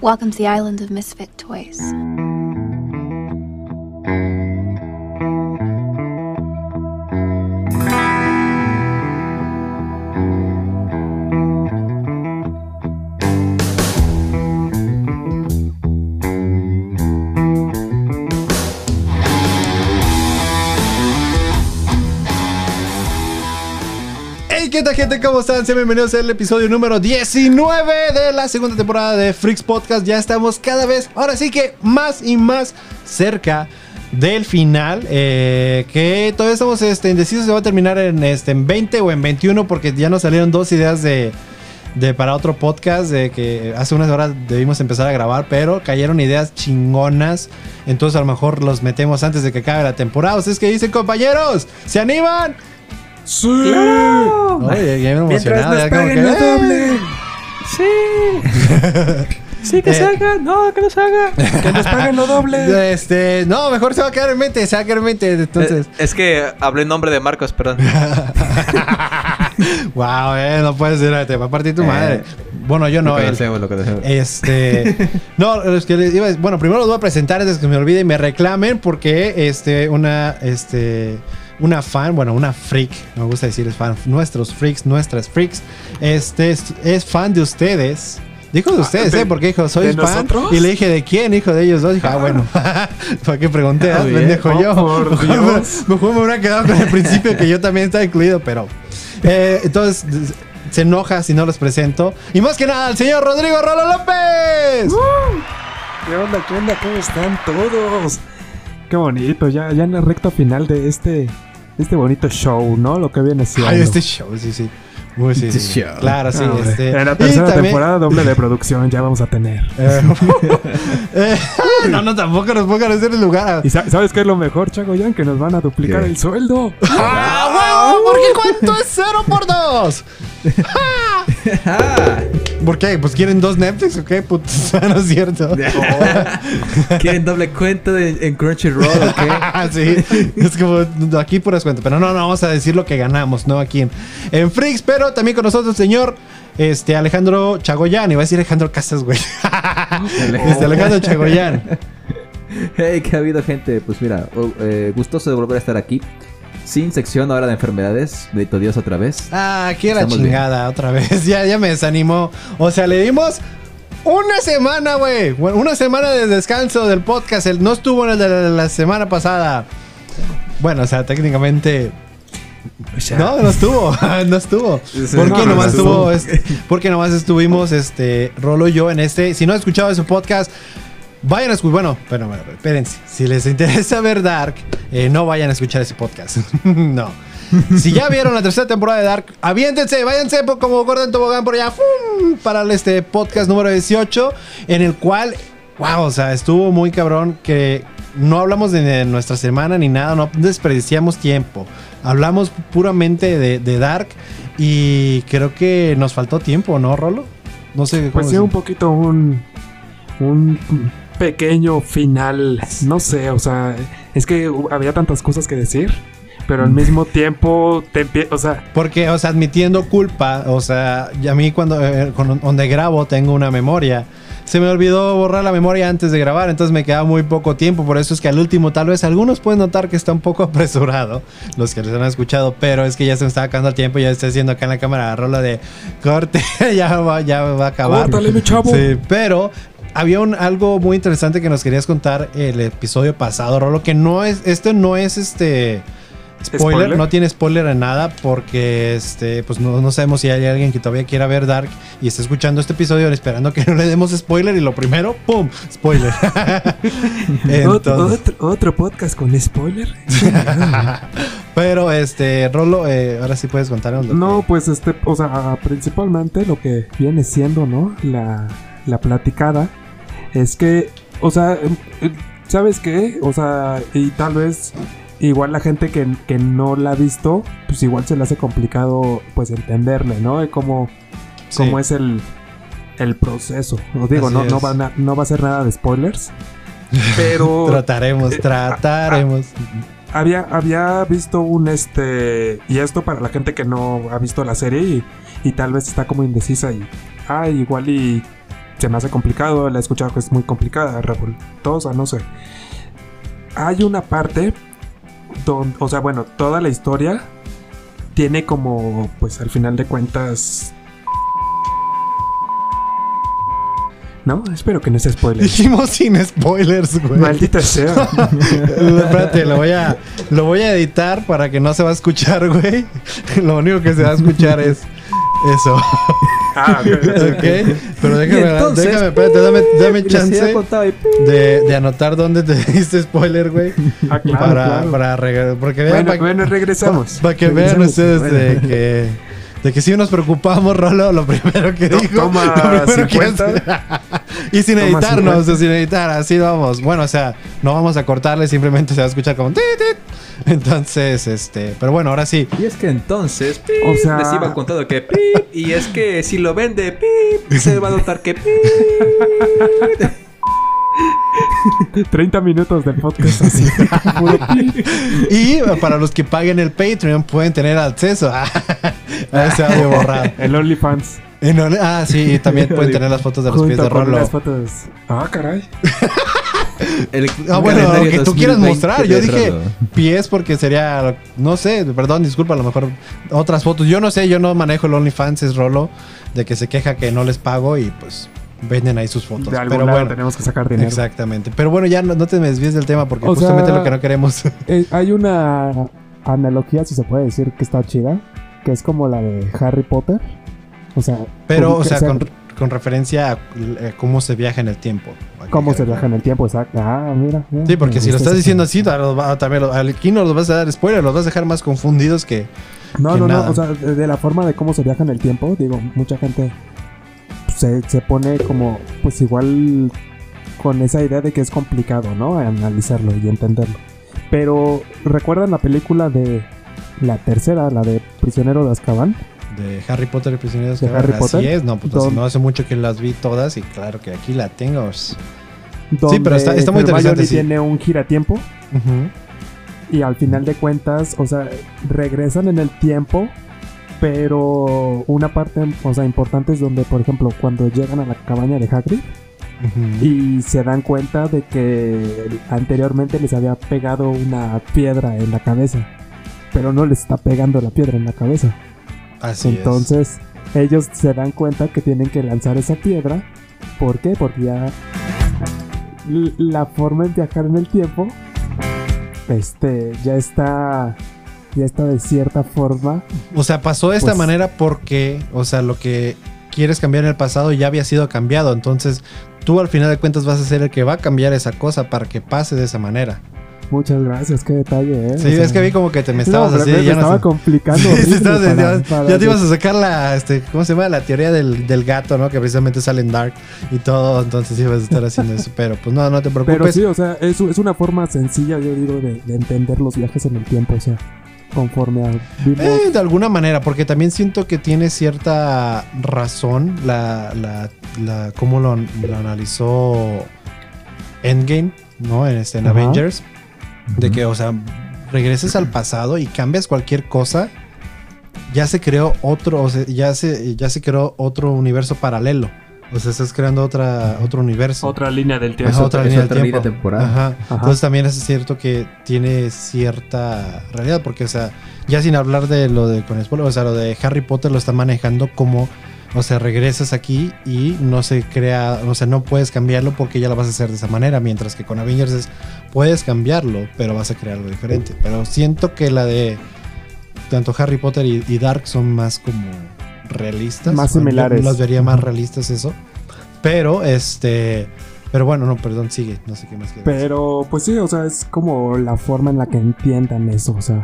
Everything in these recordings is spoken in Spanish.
Welcome to the island of misfit toys. Tal gente? ¿Cómo están? Sean bienvenidos al episodio número 19 de la segunda temporada de Freaks Podcast. Ya estamos cada vez, ahora sí que más y más cerca del final. eh, que todavía estamos este, indecisos si va a terminar en, este, en 20 o en 21 porque ya nos salieron dos ideas de, de para otro podcast de que hace unas horas debimos empezar a grabar, pero cayeron ideas chingonas. Entonces a lo mejor los metemos antes de que acabe la temporada. ¿Ustedes qué dicen, compañeros? ¿Se animan? ¡Sí! Oye, ya me Mientras emocionaba. nos ya como paguen que, lo ¡eh! doble. ¡Sí! ¡Sí que Eh. se haga! ¡No, que no se haga! ¡Que nos paguen lo doble! Este, no, mejor se va a quedar en mente, se va a quedar en mente. Entonces, Eh, es que hablé en nombre de Marcos, perdón. wow, eh, no puedes decir, te va a partir tu madre. Bueno, yo no, lo lo. Este, no, los que les iba, bueno, primero los voy a presentar antes de que me olvide y me reclamen porque este, una, este, una fan, bueno, una freak, me gusta decir es fan, nuestros freaks, nuestras freaks, este, es, es fan de ustedes. Dijo de ustedes, de- ¿eh? Porque dijo, soy ¿de fan. nosotros? Y le dije, ¿de quién? Hijo de ellos dos. Dije, ah, bueno. ¿Para qué pregunté? Ah, ah, pendejo Oh, yo. por Mejor me-. Mejor me hubiera quedado con el principio que yo también estaba incluido, pero. eh, entonces, se enoja si no los presento. Y más que nada, al señor Rodrigo Rolo López. ¿Qué onda? ¿Qué onda? ¿Cómo están todos? Qué bonito, ya, ya en la recta final de este, este bonito show, ¿no? Lo que viene siendo. Ay, este show, sí, sí. Uy, sí, Este sí. show. Claro, sí. Ah, este. En la tercera también- temporada doble de producción ya vamos a tener. Eh, eh, no, no, tampoco nos pongan en el lugar. ¿Y sa- sabes qué es lo mejor, Chagoyan? Que nos van a duplicar ¿Qué? el sueldo. ¡Ah, huevo! ¿Por qué cuánto es cero por dos? ¿Por qué? ¿Pues quieren dos Netflix o qué? Putz, no es cierto. ¿Quieren doble cuenta de- en Crunchyroll o qué? Ah, sí, es como aquí puras cuentas. Pero no, no, vamos a decir lo que ganamos, ¿no? Aquí en, en Freaks, pero también con nosotros el señor este, Alejandro Chagoyán. Iba a decir Alejandro Casas, güey. este, Alejandro Chagoyán. Hey, ¿qué ha habido, gente? Pues mira, oh, eh, gustoso de volver a estar aquí. Sin sección ahora de enfermedades. Bendito Dios otra vez. Ah, aquí a la chingada otra vez. Ya, ya me desanimó. O sea, le dimos una semana, güey. Bueno, Una semana de descanso del podcast. El, no estuvo en el de la, la semana pasada. Bueno, o sea, técnicamente. No, no estuvo, no estuvo. ¿Por no, qué no nomás estuvo. estuvo? porque nomás estuvimos, este, Rolo y yo en este. Si no han escuchado ese podcast, vayan a escuchar. Bueno, pero bueno, espérense. Si les interesa ver Dark, eh, no vayan a escuchar ese podcast. no. Si ya vieron la tercera temporada de Dark, aviéntense, váyanse po- como Gordon Tobogán por allá ¡fum! para este podcast número 18, en el cual, wow, o sea, estuvo muy cabrón que no hablamos de, nuestra semana ni nada, no desperdiciamos tiempo. Hablamos puramente de, de Dark y creo que nos faltó tiempo, ¿no, Rolo? No sé Pues sí, un poquito un, un pequeño final. No sé, o sea, es que había tantas cosas que decir, pero al mismo tiempo te empie- o sea, Porque, o sea, admitiendo culpa, o sea, a mí cuando eh, con- donde grabo tengo una memoria. Se me olvidó borrar la memoria antes de grabar, entonces me queda muy poco tiempo. Por eso es que al último, tal vez algunos pueden notar que está un poco apresurado, los que les han escuchado, pero es que ya se me está acabando el tiempo. Ya estoy haciendo acá en la cámara rola de corte, ya, va, ya va a acabar. Córtale, mi chavo. Sí, pero había un, algo muy interesante que nos querías contar el episodio pasado, Rolo, que no es, este no es este. Spoiler, ¿Spoiler? no tiene spoiler en nada porque este pues no, no sabemos si hay alguien que todavía quiera ver Dark y está escuchando este episodio esperando que no le demos spoiler y lo primero, ¡pum! Spoiler. otro, Entonces, otro, otro podcast con spoiler. pero este, Rolo, eh, ahora sí puedes contarnos. lo No, que- pues este, o sea, principalmente lo que viene siendo, ¿no? La, la platicada es que, o sea, em, eh, ¿sabes qué? O sea, y tal vez igual la gente que, que no la ha visto, pues igual se le hace complicado, pues entenderle, ¿no? De cómo, Sí. cómo es el, el proceso. Os digo, Así no, no, no va a ser nada de spoilers. Pero Trataremos, trataremos. había, había visto un este. Y esto para la gente que no ha visto la serie y, y tal vez está como indecisa y. Ah, igual y. se me hace complicado, la he escuchado que es muy complicada, revoltosa, no sé. Hay una parte donde, o sea, bueno, toda la historia tiene como, pues al final de cuentas... No, espero que no sea spoiler. Dijimos sin spoilers, güey. Maldita sea. Espérate, lo voy a lo voy a editar para que no se va a escuchar, güey. Lo único que se va a escuchar es eso. Ah, ok, ok. ok. Pero déjame, entonces, déjame, espérate, dame, dame chance de, de anotar dónde te diste spoiler, güey. Ah, claro, para, claro. para reg- porque vean, Bueno, para, bueno, regresamos. para que vean ustedes Bueno. de que de que si nos preocupamos, Rolo, lo primero que dijo. toma lo primero que 50. hace- y sin Toma editarnos, 50. sin editar, así vamos. Bueno, o sea, no vamos a cortarle, simplemente se va a escuchar como tit, tit. Entonces, este, pero bueno, ahora sí. Y es que entonces, pip, O sea- les iba contando que pip, y es que si lo vende, pip, se va a notar que pip. 30 minutos del podcast así. Y para los que paguen el Patreon pueden tener acceso a, a ese audio borrado. El OnlyFans. Ah, sí, y también pueden tener las fotos de los pies de Rolo. fotos. Ah, caray. El Ah, bueno, lo que tú 2020 quieras mostrar. Yo dije pies porque sería, no sé, perdón, disculpa, a lo mejor otras fotos. Yo no sé, yo no manejo el OnlyFans, es Rolo, de que se queja que no les pago y pues venden ahí sus fotos. De algún Pero lado bueno, tenemos que sacar dinero. exactamente. Pero bueno, ya no, no te me desvíes del tema porque O justamente sea- lo que no queremos. Eh, hay una analogía, si se puede decir, que está chida, que es como la de Harry Potter. O sea, Pero, o sea, se- con, con referencia a eh, cómo se viaja en el tiempo. cómo se viaja en el tiempo, exacto. Ah, mira. mira, Sí, porque si lo estás diciendo así, también aquí no los vas a dar spoiler, los vas a dejar más confundidos que. No, que no, nada. no. O sea, de de la forma de cómo se viaja en el tiempo, digo, mucha gente se, se pone como, pues igual con esa idea de que es complicado, ¿no? Analizarlo y entenderlo. Pero, ¿recuerdan la película de la tercera, la de Prisionero de Azkaban? De Harry Potter y Prisioneros ¿De de Azkaban. Harry Así Potter? es, no, pues Don- no hace mucho que las vi todas y claro que aquí la tengo. Donde pero está- está muy interesante, sí. tiene un giratiempo Ujú. y al final de cuentas, o sea, regresan en el tiempo, pero una parte, o sea, importante es donde, por ejemplo, cuando llegan a la cabaña de Hagrid y se dan cuenta de que anteriormente les había pegado una piedra en la cabeza, pero no les está pegando la piedra en la cabeza. Así Entonces, ellos se dan cuenta que tienen que lanzar esa piedra. ¿Por qué? Porque ya la forma de viajar en el tiempo este ya está ya está de cierta forma. O sea, pasó de esta Pues- manera porque, o sea, lo que quieres cambiar en el pasado ya había sido cambiado. Entonces, tú al final de cuentas vas a ser el que va a cambiar esa cosa para que pase de esa manera. muchas gracias qué detalle ¿eh? Sí, O sea, es que vi como que te me no, estabas pero así. me, ya no estaba complicando Sí, horrible estabas- para- ya, para- ya te ibas a sacar la, este, ¿cómo se llama? La teoría del, del gato, ¿no? Que precisamente sale en Dark y todo, entonces ibas a estar haciendo eso. Pero pues no, no te preocupes. pero sí o sea es, es una forma sencilla yo digo de, de entender los viajes en el tiempo o sea conforme a Eh, de alguna manera, porque también siento que tiene cierta razón la, la, la cómo lo, lo analizó Endgame, ¿no? En, este, en. Avengers. De que, o sea, regreses al pasado y cambias cualquier cosa, ya se creó otro, o sea, ya se, ya se creó otro universo paralelo. O sea, estás creando otra, otro universo. Otra línea del Ajá, tiempo. otra es línea, otra del línea tiempo. temporal. Ajá. Ajá. Entonces también es cierto que tiene cierta realidad, porque, o sea, ya sin hablar de lo de con spoiler, o sea, lo de Harry Potter lo está manejando como, o sea, regresas aquí y no se crea, o sea, no puedes cambiarlo porque ya lo vas a hacer de esa manera, mientras que con Avengers es, puedes cambiarlo, pero vas a crear algo diferente. Pero siento que la de tanto Harry Potter y, y Dark son más como realistas. Más similares. Las vería más realistas eso. Pero, este... Pero bueno, no, perdón, sigue. No sé qué más quieres decir. Pero, pues sí, o sea, es como la forma en la que entiendan eso, o sea,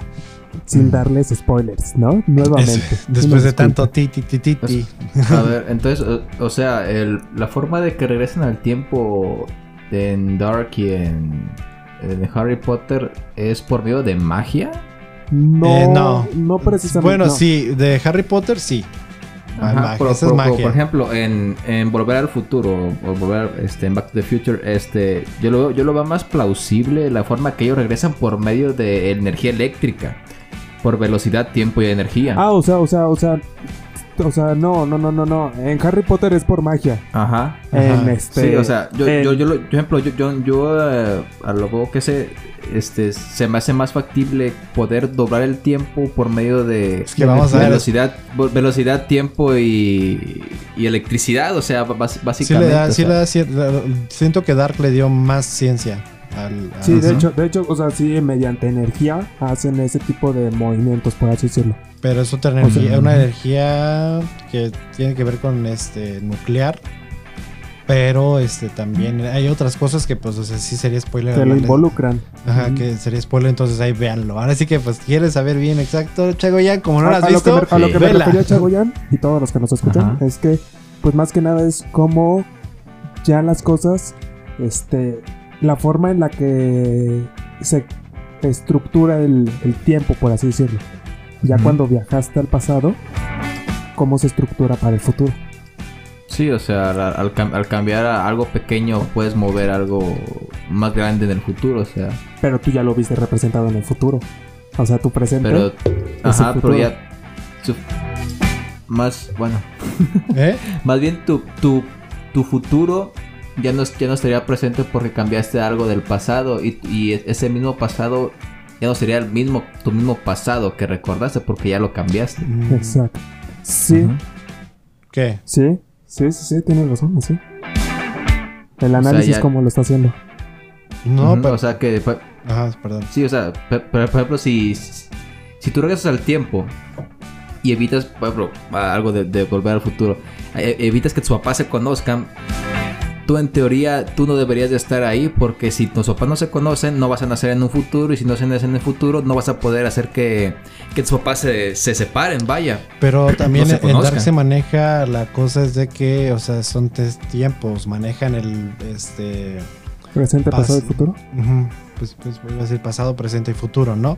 sin darles spoilers, ¿no? Nuevamente. Es- después de tanto ti, ti, ti, ti, ti. A ver, entonces, o, o sea, el- la forma de que regresen al tiempo en Dark y en, en Harry Potter es por medio de magia. No, Eh, no. no, precisamente. Bueno, no. sí, de Harry Potter sí. Ajá, magia, pero- esa es pero, magia. Por ejemplo, en, en Volver al Futuro o Volver este, en Back to the Future, este, yo lo, yo lo veo más plausible la forma que ellos regresan por medio de energía eléctrica, por velocidad, tiempo y energía. Ah, o sea, o sea, o sea, o sea, no, no, no, no, no. En Harry Potter es por magia. Ajá. En este. Sí, o sea, yo, en- yo, yo, lo- por ejemplo, yo, yo, yo, eh, a lo poco que sé, este, se me hace más factible poder doblar el tiempo por medio de Es que vamos a ver. velocidad, velocidad, tiempo y, y electricidad, o sea, Sí básicamente. le da, o sí sea, le da cier- siento que Dark le dio más ciencia al. a- Sí, de hecho, de hecho, o sea, sí, mediante energía hacen ese tipo de movimientos, por así decirlo. Pero es otra O sea, energía, una energía que tiene que ver con este nuclear. Pero este también hay otras cosas que pues o sea, sí sería spoiler. Que lo involucran. Ajá, que sería spoiler, entonces ahí véanlo. Ahora sí que pues quieres saber bien exacto, Chagoyan, como no lo a, has a lo que visto, me, a lo que me vela. refería Chagoyan y todos los que nos escuchan Ajá. es que, pues más que nada es como ya las cosas, este, la forma en la que se estructura el, el tiempo, por así decirlo. Ya cuando viajaste al pasado, cómo se estructura para el futuro. Sí, o sea, al, al cam- al cambiar a algo pequeño puedes mover algo más grande en el futuro, o sea, Pero tú ya lo viste representado en el futuro. O sea, tu presente. pero, ajá, pero ya, su- más, bueno, ¿Eh? Más bien tu, tu, tu futuro ya no, ya no estaría presente porque cambiaste algo del pasado y, y ese mismo pasado ya no sería el mismo, tu mismo pasado que recordaste porque ya lo cambiaste. Mm, Exacto. Sí. ¿Qué? sí, sí, sí, sí, tienes razón, sí. El análisis ya- como lo está haciendo. No, pero. O sea que, pues, Ajá, perdón. sí, o sea, por, ejemplo, si, si tú regresas al tiempo y evitas, por ejemplo, algo de, de volver al futuro, e- evitas que tus papás se conozcan, tú en teoría, tú no deberías de estar ahí porque si tus papás no se conocen, no vas a nacer en un futuro y si no se nace en el futuro, no vas a poder hacer que, que tus papás se, se separen, vaya. Pero también No se en Dark se maneja la cosa es de que, o sea, son tres tiempos, manejan el este Presente, Pas- pasado y futuro. pues, pues voy a decir pasado, presente y futuro, ¿no?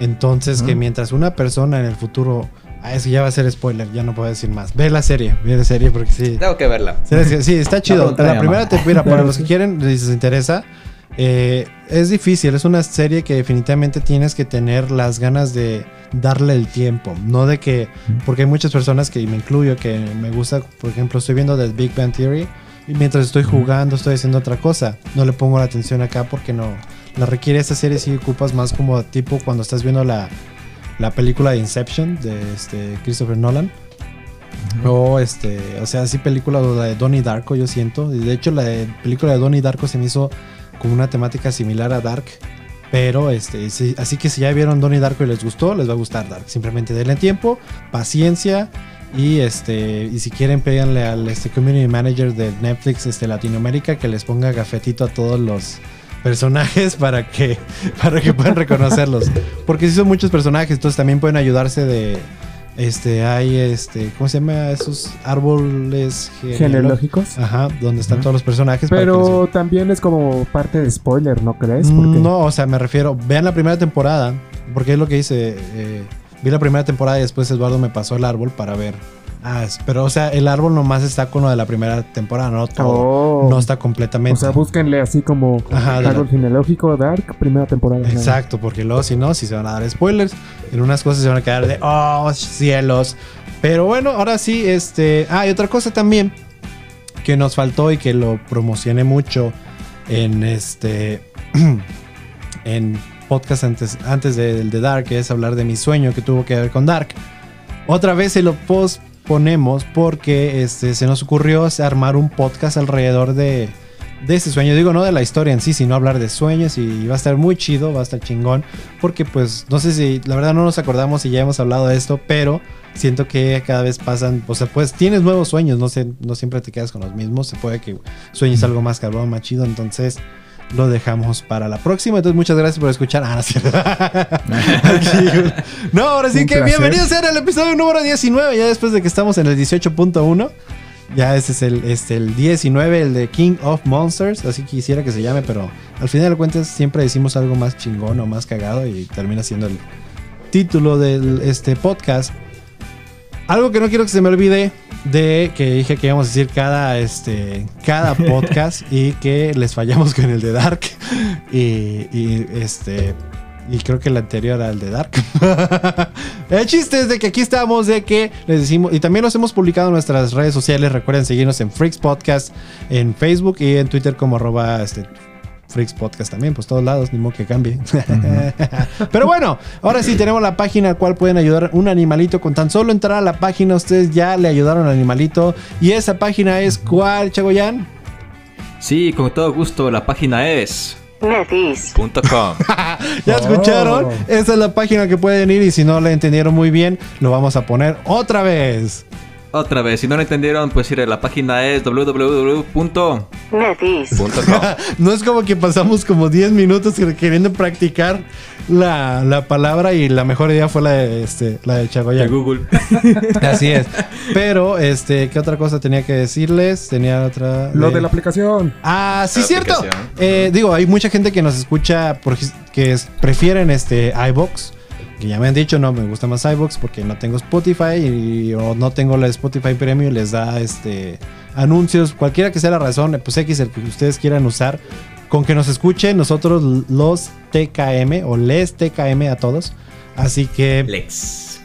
Entonces que mientras una persona en el futuro, ah, eso ya va a ser spoiler, ya no puedo decir más. Ve la serie, ve la serie porque sí. Tengo que verla. Sí, está chido. La mi primera mamá. te mira, para los que quieren, si les interesa, eh, es difícil. Es una serie que definitivamente tienes que tener las ganas de darle el tiempo. No de que, porque hay muchas personas que y me incluyo, que me gusta, por ejemplo, estoy viendo The Big Bang Theory y mientras estoy jugando, estoy haciendo otra cosa. No le pongo la atención acá porque no. La requiere esta serie si ocupas más como tipo cuando estás viendo la, la película de Inception de este Christopher Nolan. O este, o sea, así película o la de Donnie Darko, yo siento. Y de hecho, la de- película de Donnie Darko se me hizo como una temática similar a Dark. Pero este, sí, así que si ya vieron Donnie Darko y les gustó, les va a gustar Dark. Simplemente denle tiempo, paciencia. Y este, y si quieren, péganle al este community manager de Netflix este, Latinoamérica que les ponga gafetito a todos los personajes para que, para que puedan reconocerlos. Porque si son muchos personajes, entonces también pueden ayudarse de. Este, hay este, ¿cómo se llama? Esos árboles genealógicos. Ajá, donde están todos los personajes. les- Pero también es como parte de spoiler, ¿no crees? Porque Mm, No, o sea, me refiero, vean la primera temporada, porque es lo que hice. eh, vi la primera temporada y después Eduardo me pasó el árbol para ver. Ah, pero o sea, el árbol nomás está con lo de la primera temporada, no todo. Oh. No está completamente. O sea, búsquenle así como Ajá, de la- árbol genealógico Dark, primera temporada. Exacto, porque luego si no, si se van a dar spoilers, en unas cosas se van a quedar de, oh, cielos. Pero bueno, ahora sí, este... Ah, y otra cosa también que nos faltó y que lo promocioné mucho en este... en podcast antes, antes del de Dark, que es hablar de mi sueño que tuvo que ver con Dark. Otra vez se lo posponemos porque este, se nos ocurrió armar un podcast alrededor de, de ese sueño. Digo, no de la historia en sí, sino hablar de sueños y va a estar muy chido, va a estar chingón. Porque pues no sé si, la verdad no nos acordamos si ya hemos hablado de esto, pero siento que cada vez pasan, o sea, pues tienes nuevos sueños, no, sé, no siempre te quedas con los mismos, se puede que sueñes algo más cabrón, más chido, entonces lo dejamos para la próxima. Entonces, muchas gracias por escuchar. Ah. Aquí, no, ahora sí Un que placer. bienvenidos al episodio número 19, ya después de que estamos en el 18.1. Ya este es el, este, el 19, el de King of Monsters. Así quisiera que se llame, pero al final de cuentas siempre decimos algo más chingón o más cagado y termina siendo el título del este podcast. Algo que no quiero que se me olvide de que dije que íbamos a decir cada, este, cada podcast y que les fallamos con el de Dark. Y, y, este, Y creo que el anterior al de Dark. el chiste es de que aquí estamos, de que les decimos, y también los hemos publicado en nuestras redes sociales. Recuerden seguirnos en Freaks Podcast, en Facebook y en Twitter como arroba este, Freaks Podcast también, pues todos lados, ni modo que cambie. Pero bueno, ahora sí tenemos la página a cual pueden ayudar un animalito. Con tan solo entrar a la página, ustedes ya le ayudaron al animalito. Y esa página es ¿cuál, Chagoyan? Sí, con todo gusto, la página es... Netis. punto .com. ¿Ya escucharon? Oh. Esa es la página que pueden ir y si no la entendieron muy bien, lo vamos a poner otra vez. Otra vez, si no lo entendieron, pues ir la página es. Netis. No es como que pasamos como 10 minutos queriendo practicar la, la palabra y la mejor idea fue la de, este, la de Chagoyan. Google. Así es. Pero, este, ¿qué otra cosa tenía que decirles? Tenía otra. Lo de la aplicación. Ah, sí, La cierto. Eh, digo, hay mucha gente que nos escucha porque que es- prefieren este iBox. Ya me han dicho, no, me gusta más iBox porque no tengo Spotify y, o no tengo la Spotify Premium. Les da este anuncios, cualquiera que sea la razón, pues X, el que ustedes quieran usar. Con que nos escuchen, nosotros los TKM o les TKM a todos. Así que, Lex.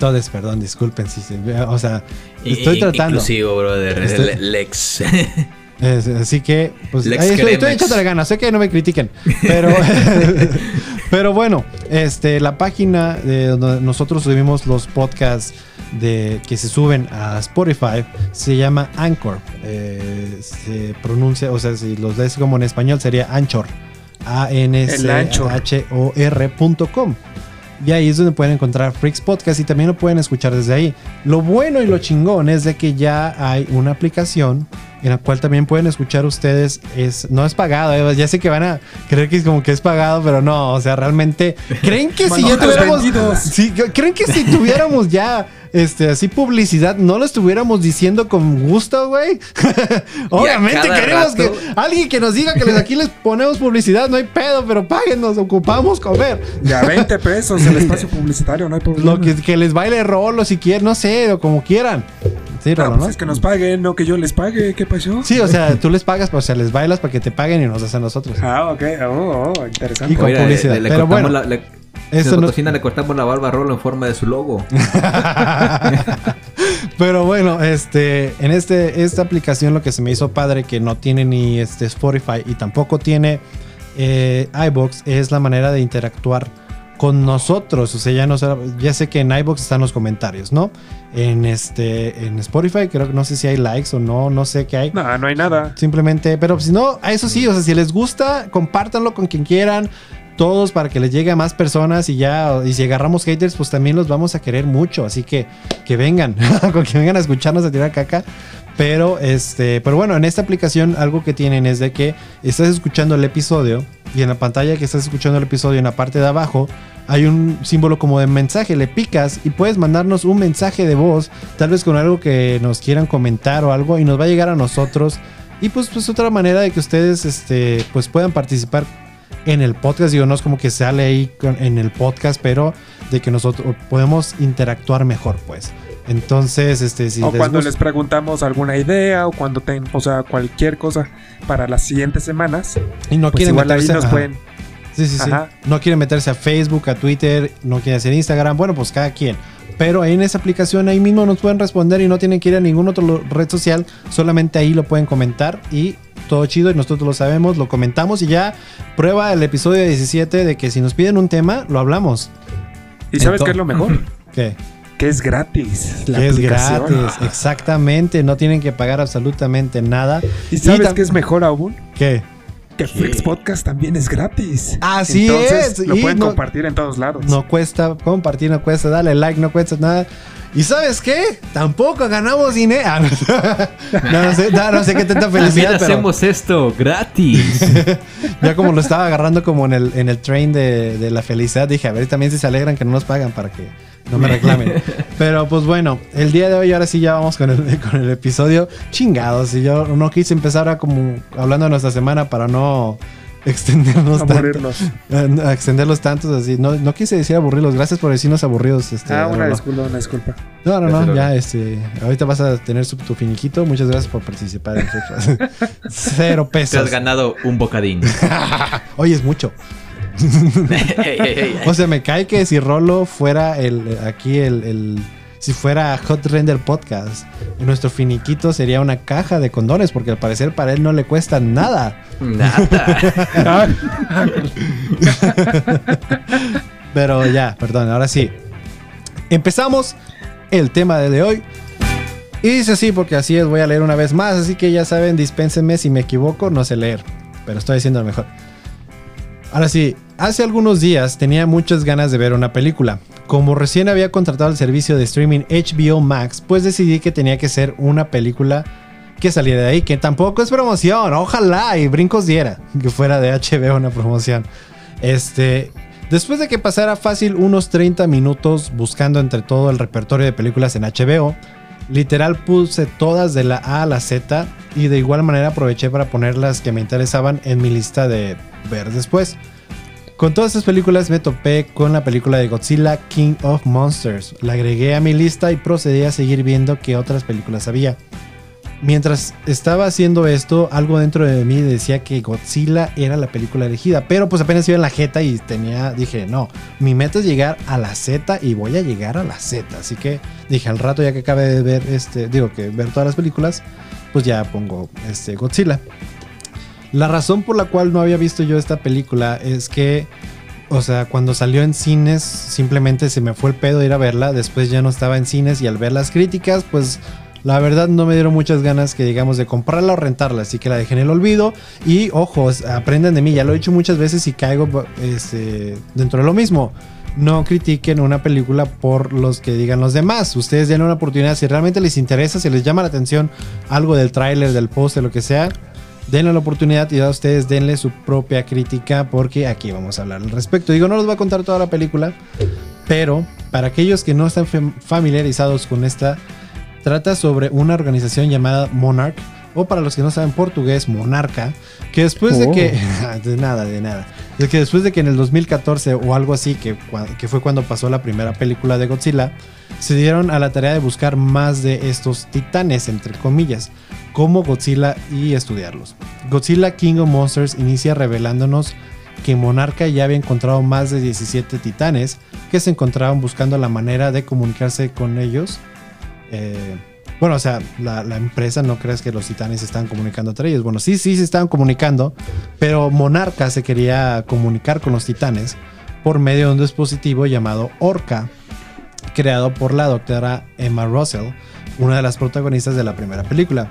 todos, perdón, disculpen si se, o sea, estoy i- tratando. Inclusivo, brother. Estoy- Lex. Es- así que, pues, ahí estoy, estoy echándole ganas. Sé que no me critiquen, pero, pero bueno, este, la página de donde nosotros subimos los podcasts de que se suben a Spotify se llama Anchor. Eh, se pronuncia, o sea, si los lees como en español sería Anchor. A N C El Anchor. H O R.com. Y ahí es donde pueden encontrar Freaks Podcast y también lo pueden escuchar desde ahí. Lo bueno y lo chingón es de que ya hay una aplicación en la cual también pueden escuchar ustedes. Es, no es pagado, eh, ya sé que van a creer que es como que es pagado, pero no, o sea, realmente creen que si ya tuviéramos... Sí, creen que si tuviéramos ya este, así publicidad, no lo estuviéramos diciendo con gusto, güey. Obviamente queremos rato. que alguien que nos diga que les- aquí les ponemos publicidad, no hay pedo, pero páguenos, ocupamos comer. Ya 20 pesos el espacio publicitario, no hay problema. Lo que, que les baile rolo si quieren, no sé, o como quieran. Sí, No, Rolo, pues ¿no? es que nos paguen, no que yo les pague. ¿Qué pasó? Sí, o sea, tú les pagas, o sea, les bailas para que te paguen y nos das a nosotros. Ah, ok. Oh, oh, interesante. Y con Oiga, publicidad. Le, le Pero cortamos bueno, la, le, eso no- le cortamos la barba a Rolo en forma de su logo. Pero bueno, este, en este, esta aplicación lo que se me hizo padre que no tiene ni este Spotify y tampoco tiene eh, iBox es la manera de interactuar con nosotros. O sea, ya ya sé que en iBox están los comentarios, ¿no? En este, en Spotify creo que no sé si hay likes o no, no sé qué hay. No, no hay nada. Simplemente, pero si no, a eso sí, o sea, si les gusta, compártanlo con quien quieran, todos para que les llegue a más personas y ya, y si agarramos haters, pues también los vamos a querer mucho, así que que vengan, con que vengan a escucharnos a tirar caca. Pero este, pero bueno, en esta aplicación algo que tienen es de que estás escuchando el episodio y en la pantalla que estás escuchando el episodio en la parte de abajo hay un símbolo como de mensaje, le picas y puedes mandarnos un mensaje de voz, tal vez con algo que nos quieran comentar o algo y nos va a llegar a nosotros y pues pues otra manera de que ustedes este pues puedan participar en el podcast, digo, no es como que sale ahí con- en el podcast, pero de que nosotros podemos interactuar mejor, pues. Entonces, este, si o les cuando gusta- les preguntamos alguna idea o cuando ten, o sea, cualquier cosa para las siguientes semanas, y no pues quieren igual ahí meterse, nos ajá. pueden. Sí, sí, sí. No quieren meterse a Facebook, a Twitter, no quieren hacer Instagram. Bueno, pues cada quien. Pero ahí en esa aplicación, ahí mismo nos pueden responder y no tienen que ir a ningún otro red social. Solamente ahí lo pueden comentar y todo chido y nosotros lo sabemos, lo comentamos y ya prueba el episodio 17 de que si nos piden un tema, lo hablamos. ¿Y sabes qué es lo mejor? ¿Qué? Que es gratis. la Que es gratis, exactamente. No tienen que pagar absolutamente nada. ¿Y sabes qué es mejor aún? ¿Qué? Que Freaks Podcast también es gratis. Así Entonces, es, Lo y pueden no- compartir en todos lados. No cuesta compartir, no cuesta darle like, no cuesta nada. ¿Y sabes qué? Tampoco ganamos dinero. Ah, no, sé, no, no sé qué tanta También felicidad, pero hacemos esto gratis. ya como lo estaba agarrando como en el, en el train de, de la felicidad, dije, a ver también si se alegran que no nos pagan para que no me reclamen. Pero pues bueno, el día de hoy ahora sí ya vamos con el, con el episodio chingados. Y yo no quise empezar a como hablando de nuestra semana para no extendernos tanto. Aburrirnos. Eh, a extenderlos tantos así. No, no quise decir aburrirlos. Gracias por decirnos aburridos. Este, Ah, una disculpa, una disculpa. No, no, no. Ya, este. Ahorita vas a tener su- tu finiquito. Muchas gracias por participar en Cero Te has pesos. ganado un bocadín. Oye, es mucho. O sea, me cae que si Rolo fuera el aquí el, el- si fuera Hot Render Podcast, nuestro finiquito sería una caja de condones, porque al parecer para él no le cuesta nada. Nada. Pero ya, perdón, ahora sí. Empezamos el tema de hoy. Y dice así, porque así es, voy a leer una vez más. Así que ya saben, dispénsenme si me equivoco, no sé leer. Pero estoy haciendo lo mejor. Ahora sí, hace algunos días tenía muchas ganas de ver una película. Como recién había contratado el servicio de streaming HBO Max, pues decidí que tenía que ser una película que saliera de ahí, que tampoco es promoción, ojalá y brincos diera que fuera de HBO una promoción. Este, después de que pasara fácil unos 30 minutos buscando entre todo el repertorio de películas en HBO, literal puse todas de la A a la Z y de igual manera aproveché para poner las que me interesaban en mi lista de ver después. Con todas estas películas me topé con la película de Godzilla King of Monsters. La agregué a mi lista y procedí a seguir viendo qué otras películas había. Mientras estaba haciendo esto, algo dentro de mí decía que Godzilla era la película elegida, pero pues apenas iba en la Z y tenía, dije, no, mi meta es llegar a la Z y voy a llegar a la Z. Así que dije, al rato ya que acabe de ver, este, digo que ver todas las películas, pues ya pongo este Godzilla. La razón por la cual no había visto yo esta película es que, o sea, cuando salió en cines, simplemente se me fue el pedo ir a verla. Después ya no estaba en cines y al ver las críticas, pues la verdad no me dieron muchas ganas que digamos de comprarla o rentarla. Así que la dejé en el olvido. Y ojos, aprendan de mí. Ya lo he dicho muchas veces y caigo este, dentro de lo mismo. No critiquen una película por los que digan los demás. Ustedes den una oportunidad. Si realmente les interesa, si les llama la atención algo del tráiler, del post, de lo que sea, denle la oportunidad y a ustedes denle su propia crítica porque aquí vamos a hablar al respecto. Digo, no les voy a contar toda la película, pero para aquellos que no están fam- familiarizados con esta, trata sobre una organización llamada Monarch, o para los que no saben portugués, Monarca, que después de Oh. que... De nada, de nada. De que después de que en el 2014 o algo así, que, que fue cuando pasó la primera película de Godzilla, se dieron a la tarea de buscar más de estos titanes, entre comillas, como Godzilla y estudiarlos. Godzilla King of Monsters inicia revelándonos que Monarca ya había encontrado más de 17 titanes que se encontraban buscando la manera de comunicarse con ellos. Eh, bueno, o sea, la, empresa no crees que los titanes se estaban comunicando entre ellos. Bueno, sí, sí se estaban comunicando, pero Monarca se quería comunicar con los titanes por medio de un dispositivo llamado Orca, creado por la doctora Emma Russell, una de las protagonistas de la primera película.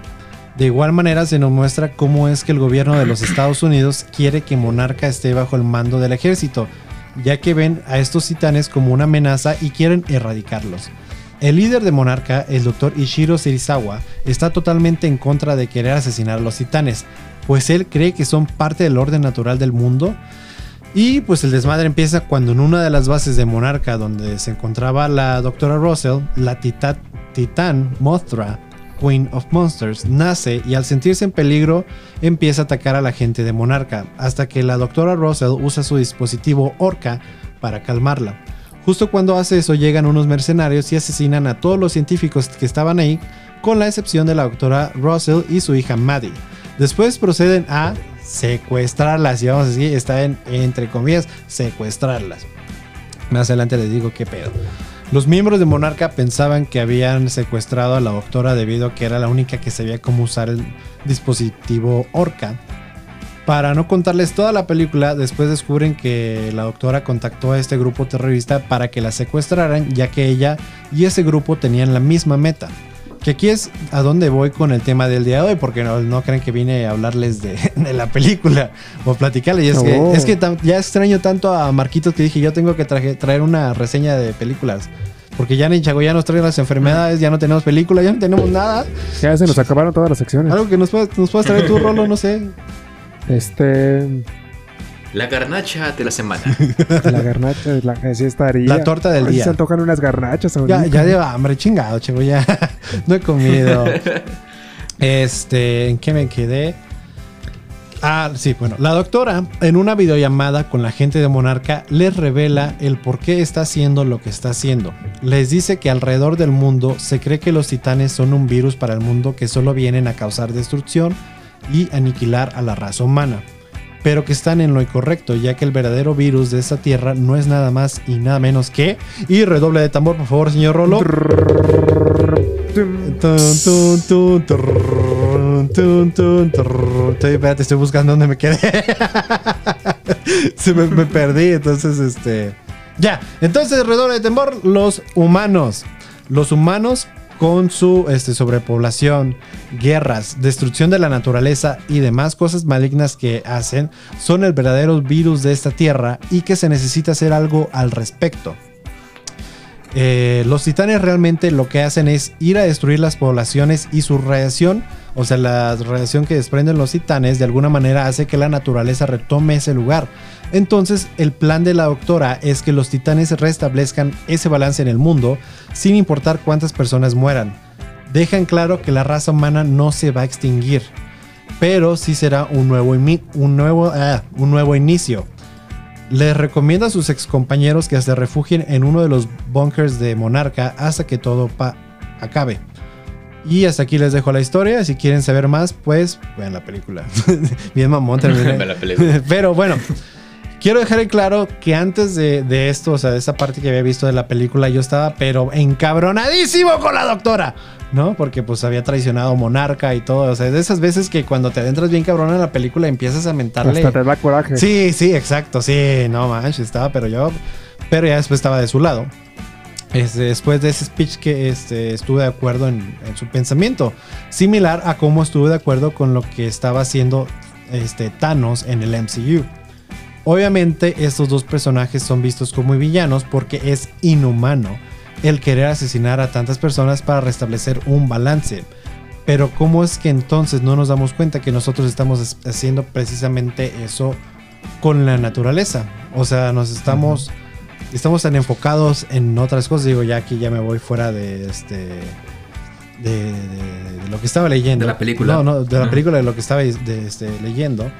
De igual manera se nos muestra cómo es que el gobierno de los Estados Unidos quiere que Monarca esté bajo el mando del ejército, ya que ven a estos titanes como una amenaza y quieren erradicarlos. El líder de Monarca, el Dr. Ishiro Serizawa, está totalmente en contra de querer asesinar a los titanes, pues él cree que son parte del orden natural del mundo. Y pues el desmadre empieza cuando en una de las bases de Monarca, donde se encontraba la Dra. Russell, la titán Mothra, Queen of Monsters, nace y al sentirse en peligro empieza a atacar a la gente de Monarca, hasta que la Dra. Russell usa su dispositivo Orca para calmarla. Justo cuando hace eso llegan unos mercenarios y asesinan a todos los científicos que estaban ahí, con la excepción de la doctora Russell y su hija Maddie. Después proceden a secuestrarlas, y vamos a decir, está en entre comillas, secuestrarlas. Más adelante les digo qué pedo. Los miembros de Monarca pensaban que habían secuestrado a la doctora debido a que era la única que sabía cómo usar el dispositivo Orca. Para no contarles toda la película, después descubren que la doctora contactó a este grupo terrorista para que la secuestraran, ya que ella y ese grupo tenían la misma meta. Que aquí es a donde voy con el tema del día de hoy, porque no, no creen que vine a hablarles de, de la película o platicarles. Y es que, es que ya extraño tanto a Marquitos que dije, yo tengo que traje- traer una reseña de películas. Porque ya en Chago ya nos traen las enfermedades, ya no tenemos película, ya no tenemos nada. Ya se nos acabaron todas las secciones. Algo que nos puedas, nos puedas traer tú, Rolo, no sé. Este. La garnacha de la semana. La garnacha, la, así estaría. La torta del Ay, día. Se antojan unas garnachas. Ya, ya de hambre, chingado, chico, ya no he comido. Este, ¿en qué me quedé? Ah, sí, bueno, la doctora en una videollamada con la gente de Monarca les revela el por qué está haciendo lo que está haciendo. Les dice que alrededor del mundo se cree que los titanes son un virus para el mundo que solo vienen a causar destrucción y aniquilar a la raza humana. Pero que están en lo incorrecto, ya que el verdadero virus de esta tierra no es nada más y nada menos que... Y redoble de tambor, por favor, señor Rolo. Estoy, espérate, estoy buscando dónde me quedé. Me, me perdí, entonces este. Ya, entonces redoble de temor, los humanos. Los humanos con su este, sobrepoblación, guerras, destrucción de la naturaleza y demás cosas malignas que hacen, son el verdadero virus de esta tierra y que se necesita hacer algo al respecto. Eh, los titanes realmente lo que hacen es ir a destruir las poblaciones y su radiación, o sea, la radiación que desprenden los titanes de alguna manera hace que la naturaleza retome ese lugar. Entonces, el plan de la doctora es que los titanes restablezcan ese balance en el mundo sin importar cuántas personas mueran. Dejan claro que la raza humana no se va a extinguir, pero sí será un nuevo, un nuevo, ah, un nuevo inicio. Les recomiendo a sus excompañeros que se refugien en uno de los bunkers de Monarca hasta que todo acabe. Y hasta aquí les dejo la historia. Si quieren saber más, pues vean la película. Bien mamón terminé. Película. Pero bueno, quiero dejar en claro que antes de, de esto, o sea, de esa parte que había visto de la película, yo estaba pero encabronadísimo con la doctora. ¿No? Porque pues había traicionado a Monarca y todo. O sea, es de esas veces que cuando te adentras bien cabrón en la película empiezas a mentarle. Hasta te da coraje. Sí, sí, exacto, sí, no manches, estaba, pero yo, pero ya después estaba de su lado. Este, después de ese speech que este, estuve de acuerdo en, su pensamiento, similar a cómo estuve de acuerdo con lo que estaba haciendo este, Thanos en el MCU. Obviamente estos dos personajes son vistos como villanos porque es inhumano el querer asesinar a tantas personas para restablecer un balance. Pero ¿cómo es que entonces no nos damos cuenta que nosotros estamos es- haciendo precisamente eso con la naturaleza? O sea, nos estamos estamos tan enfocados en otras cosas. Digo, ya aquí ya me voy fuera de este de, de- de lo que estaba leyendo. De la película. No, no, de la película de lo que estaba de, este, leyendo.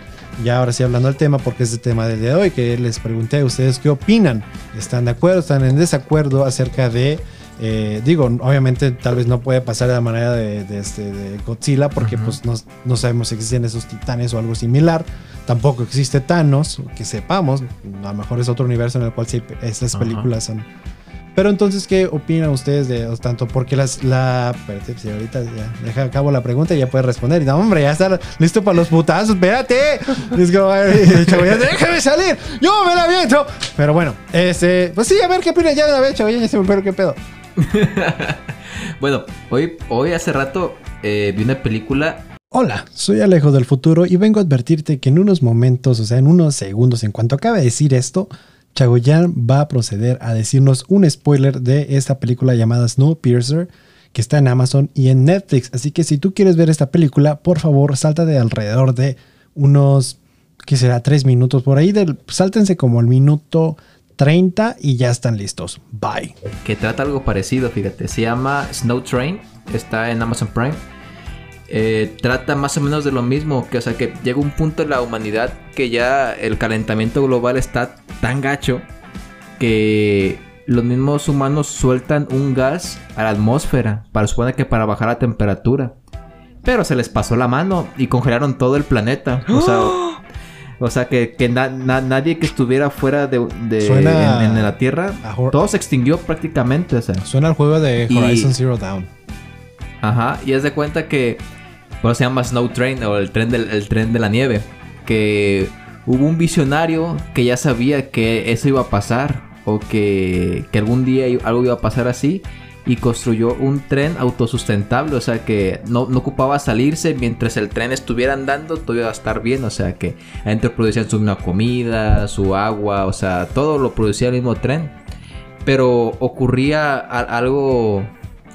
Ya ahora sí hablando del tema, porque es el tema del día de hoy, que les pregunté a ustedes qué opinan. ¿Están de acuerdo? ¿Están en desacuerdo acerca de... eh, digo, obviamente tal vez no puede pasar de la manera de, de este, de Godzilla, porque pues no, no sabemos si existen esos titanes o algo similar. Tampoco existe Thanos, que sepamos. A lo mejor es otro universo en el cual sí, estas películas son... Pero entonces, ¿qué opinan ustedes de tanto? Porque las, la. Espérate, si ahorita ya deja a cabo la pregunta y ya puede responder. Y no, hombre, ya está listo para los putazos, espérate. Es como, "Ay, chavo, ya déjame salir, yo me la aviento. Pero bueno, este, pues sí, a ver qué opinan ya de una vez, ya se me qué pedo. Bueno, hoy, hoy hace rato eh, vi una película. Hola, soy Alejo del futuro y vengo a advertirte que en unos momentos, o sea, en unos segundos, en cuanto acabe de decir esto, Chagoyan va a proceder a decirnos un spoiler de esta película llamada Snowpiercer, que está en Amazon y en Netflix. Así que si tú quieres ver esta película, por favor, salta de alrededor de unos, ¿qué será? Tres minutos por ahí. Del, sáltense como el minuto 30 y ya están listos. Bye. que trata algo parecido, fíjate. Se llama Snow Train, está en Amazon Prime. Eh, trata más o menos de lo mismo, que o sea que llega un punto en la humanidad que ya el calentamiento global está tan gacho que los mismos humanos sueltan un gas a la atmósfera para supone que para bajar la temperatura. Pero se les pasó la mano y congelaron todo el planeta. O sea, o sea que, que na- na- nadie que estuviera fuera de, de- Suena en, en la Tierra, todo se extinguió prácticamente. O sea. Suena al juego de Y- Horizon Zero Dawn. Ajá, y es de cuenta que por eso se llama Snow Train o el tren, del, el tren de la nieve. Que hubo un visionario que ya sabía que eso iba a pasar o que, que algún día algo iba a pasar así y construyó un tren autosustentable, o sea que no, no ocupaba salirse mientras el tren estuviera andando, todo iba a estar bien, o sea que adentro producían su misma comida, su agua, o sea, todo lo producía el mismo tren. Pero ocurría a- algo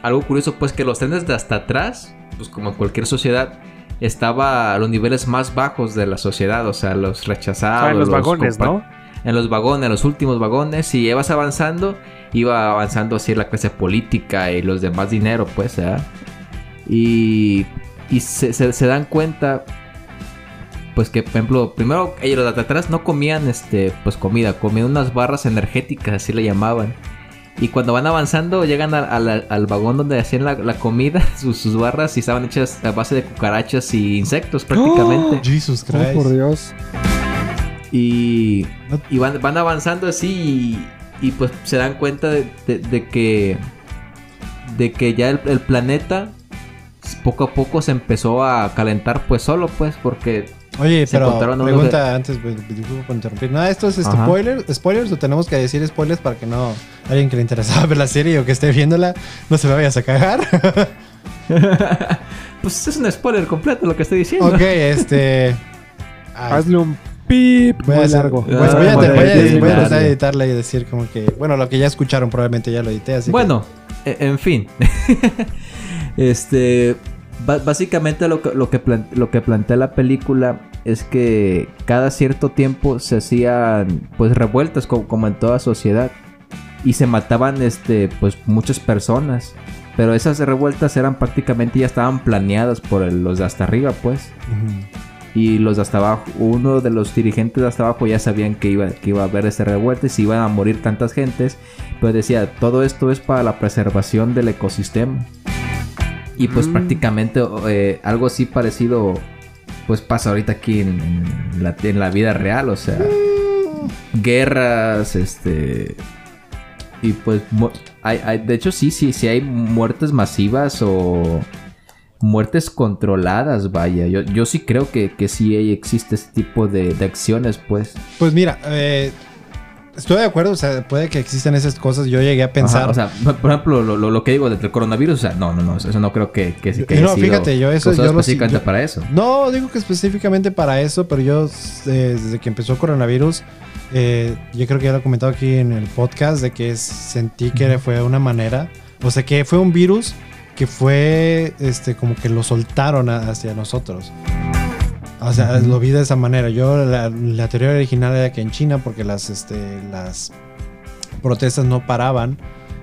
algo curioso pues que los trenes de hasta atrás, pues como en cualquier sociedad, estaba a los niveles más bajos de la sociedad, o sea, los rechazados. Ah, en los vagones, compa- ¿no? En los vagones, en los últimos vagones, si ibas avanzando, iba avanzando así la clase política y los demás dinero, pues, ¿verdad? Y, y se, se- se dan cuenta, pues que, por ejemplo, primero ellos los de atrás no comían, este, pues comida, comían unas barras energéticas, así le llamaban. Y cuando van avanzando, llegan al, al- al vagón donde hacían la, la comida, sus, sus barras, y estaban hechas a base de cucarachas y insectos prácticamente. Jesus Oh, por Christ. Dios. Y, y van, van avanzando así y, pues se dan cuenta de, de- de que de que ya el, el planeta poco a poco se empezó a calentar pues solo pues porque Oye, Se pero pregunta antes, pues, disculpa por interrumpir. Nada, ¿esto es este, spoiler, spoilers o tenemos que decir spoilers para que no alguien que le interesaba ver la serie o que esté viéndola no se me vayas a cagar? pues es un spoiler completo lo que estoy diciendo. ok, este... Hazle un pip voy a largo. voy a- voy a- voy editarla y decir como que... Bueno, lo que ya escucharon probablemente ya lo edité, así Bueno, e- en fin. este. Básicamente lo que, lo, que lo que plantea la película es que cada cierto tiempo se hacían pues revueltas co- como, en toda sociedad y se mataban este pues muchas personas pero esas revueltas eran prácticamente ya estaban planeadas por el- los de hasta arriba pues. Y los de hasta abajo, uno de los dirigentes de hasta abajo ya sabían que iba, que iba a haber esta revuelta y se iban a morir tantas gentes. Pero decía, todo esto es para la preservación del ecosistema. Y pues Mm. prácticamente eh, algo así parecido pues pasa ahorita aquí en, en la, en la vida real. O sea, guerras, este... Y pues, hay- de hecho sí, sí, sí hay muertes masivas o muertes controladas, vaya. Yo, yo sí creo que, que sí existe ese tipo de, de acciones, pues. Pues mira, eh, estoy de acuerdo, o sea, puede que existan esas cosas. Yo llegué a pensar... Ajá, o sea, por ejemplo, lo, lo- lo que digo del coronavirus, o sea, no, no, no, eso no creo que, que, que no, sido fíjate, yo eso- yo lo- específicamente yo- para eso. No, digo que específicamente para eso, pero yo eh, desde que empezó el coronavirus, eh, yo creo que ya lo he comentado aquí en el podcast, de que sentí que fue una manera, o sea, que fue un virus que fue, este, como que lo soltaron hacia nosotros. O sea, Ujú. lo vi de esa manera. Yo, la, la teoría original era que en China, porque las, este, las protestas no paraban,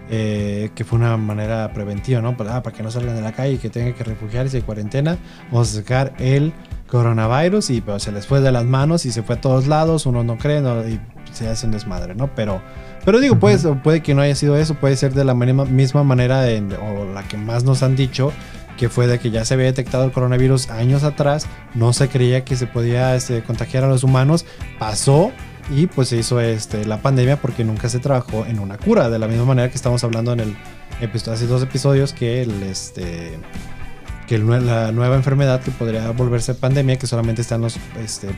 eh, que fue una manera preventiva, ¿no? Para, ah, para que no salgan de la calle y que tengan que refugiarse en cuarentena, vamos a sacar el coronavirus y pues, se les fue de las manos y se fue a todos lados, uno no cree no, y se hace un desmadre, ¿no? Pero, pero digo, pues, puede que no haya sido eso, puede ser de la misma, manera o la que más nos han dicho, que fue de que ya se había detectado el coronavirus años atrás, no se creía que se podía este, contagiar a los humanos, pasó y pues se hizo este, la pandemia porque nunca se trabajó en una cura, de la misma manera que estamos hablando en el hace dos episodios que este, la nueva enfermedad que podría volverse pandemia, que solamente están los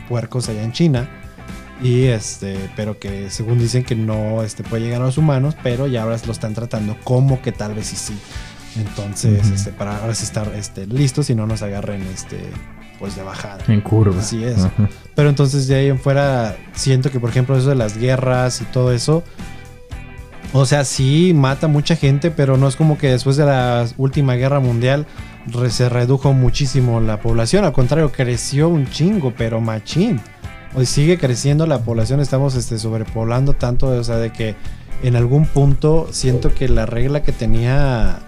puercos allá en China. Y este, pero que según dicen que no este, puede llegar a los humanos, pero ya ahora lo están tratando como que tal vez sí sí. Entonces, este, para ahora sí estar este, listos y no nos agarren este, pues de bajada. En curva. Así es. Pero entonces de ahí en fuera siento que por ejemplo eso de las guerras y todo eso, o sea, sí mata mucha gente, pero no es como que después de la última guerra mundial se redujo muchísimo la población, al contrario, creció un chingo, pero machín. Hoy sigue creciendo la población, estamos este, sobrepoblando tanto, o sea, de que en algún punto siento que la regla que tenía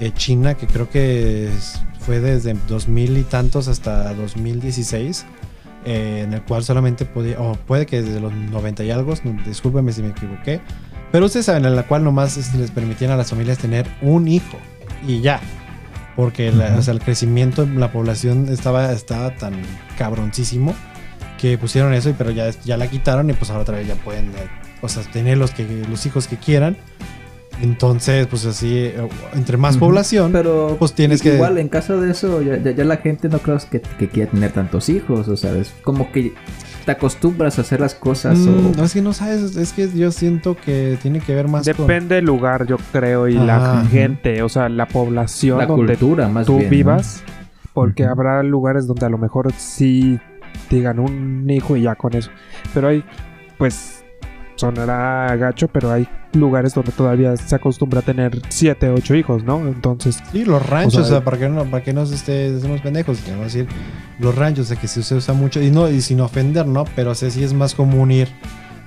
eh, China, que creo que es- fue desde 2000 y tantos hasta 2016, eh, en el cual solamente podía, o puede que desde los 90 y algo, discúlpeme si me equivoqué, pero ustedes saben, en la cual nomás les permitían a las familias tener un hijo y ya. Porque la- o sea, el crecimiento en la población estaba, estaba tan cabroncísimo que pusieron eso, y- pero ya, ya la quitaron y pues ahora otra vez ya pueden eh, o sea, tener los, que, los hijos que quieran. Entonces, pues así, eh, entre más Ujú. población, Pero pues tienes que... Igual, en caso de eso, ya, ya- ya la gente no creo que, que quiera tener tantos hijos. O sea, es como que te acostumbras a hacer las cosas. Mm, o... no, es que no sabes, es que yo siento que tiene que ver más con... Depende del lugar, yo creo, y la Ajá. gente, o sea, la población la donde cultura, más tú bien. ¿no? vivas. Porque Ujú. habrá lugares donde a lo mejor sí digan un hijo y ya con eso. Pero hay, pues, sonará gacho, pero hay lugares donde todavía se acostumbra a tener siete, ocho hijos, ¿no? Entonces, Sí, los ranchos, o sea, para que no, para que no se esté, decimos pendejos, que no decir los ranchos, o sea, que se usa mucho, y no, y sin ofender, ¿no? Pero o sea, sí es más común ir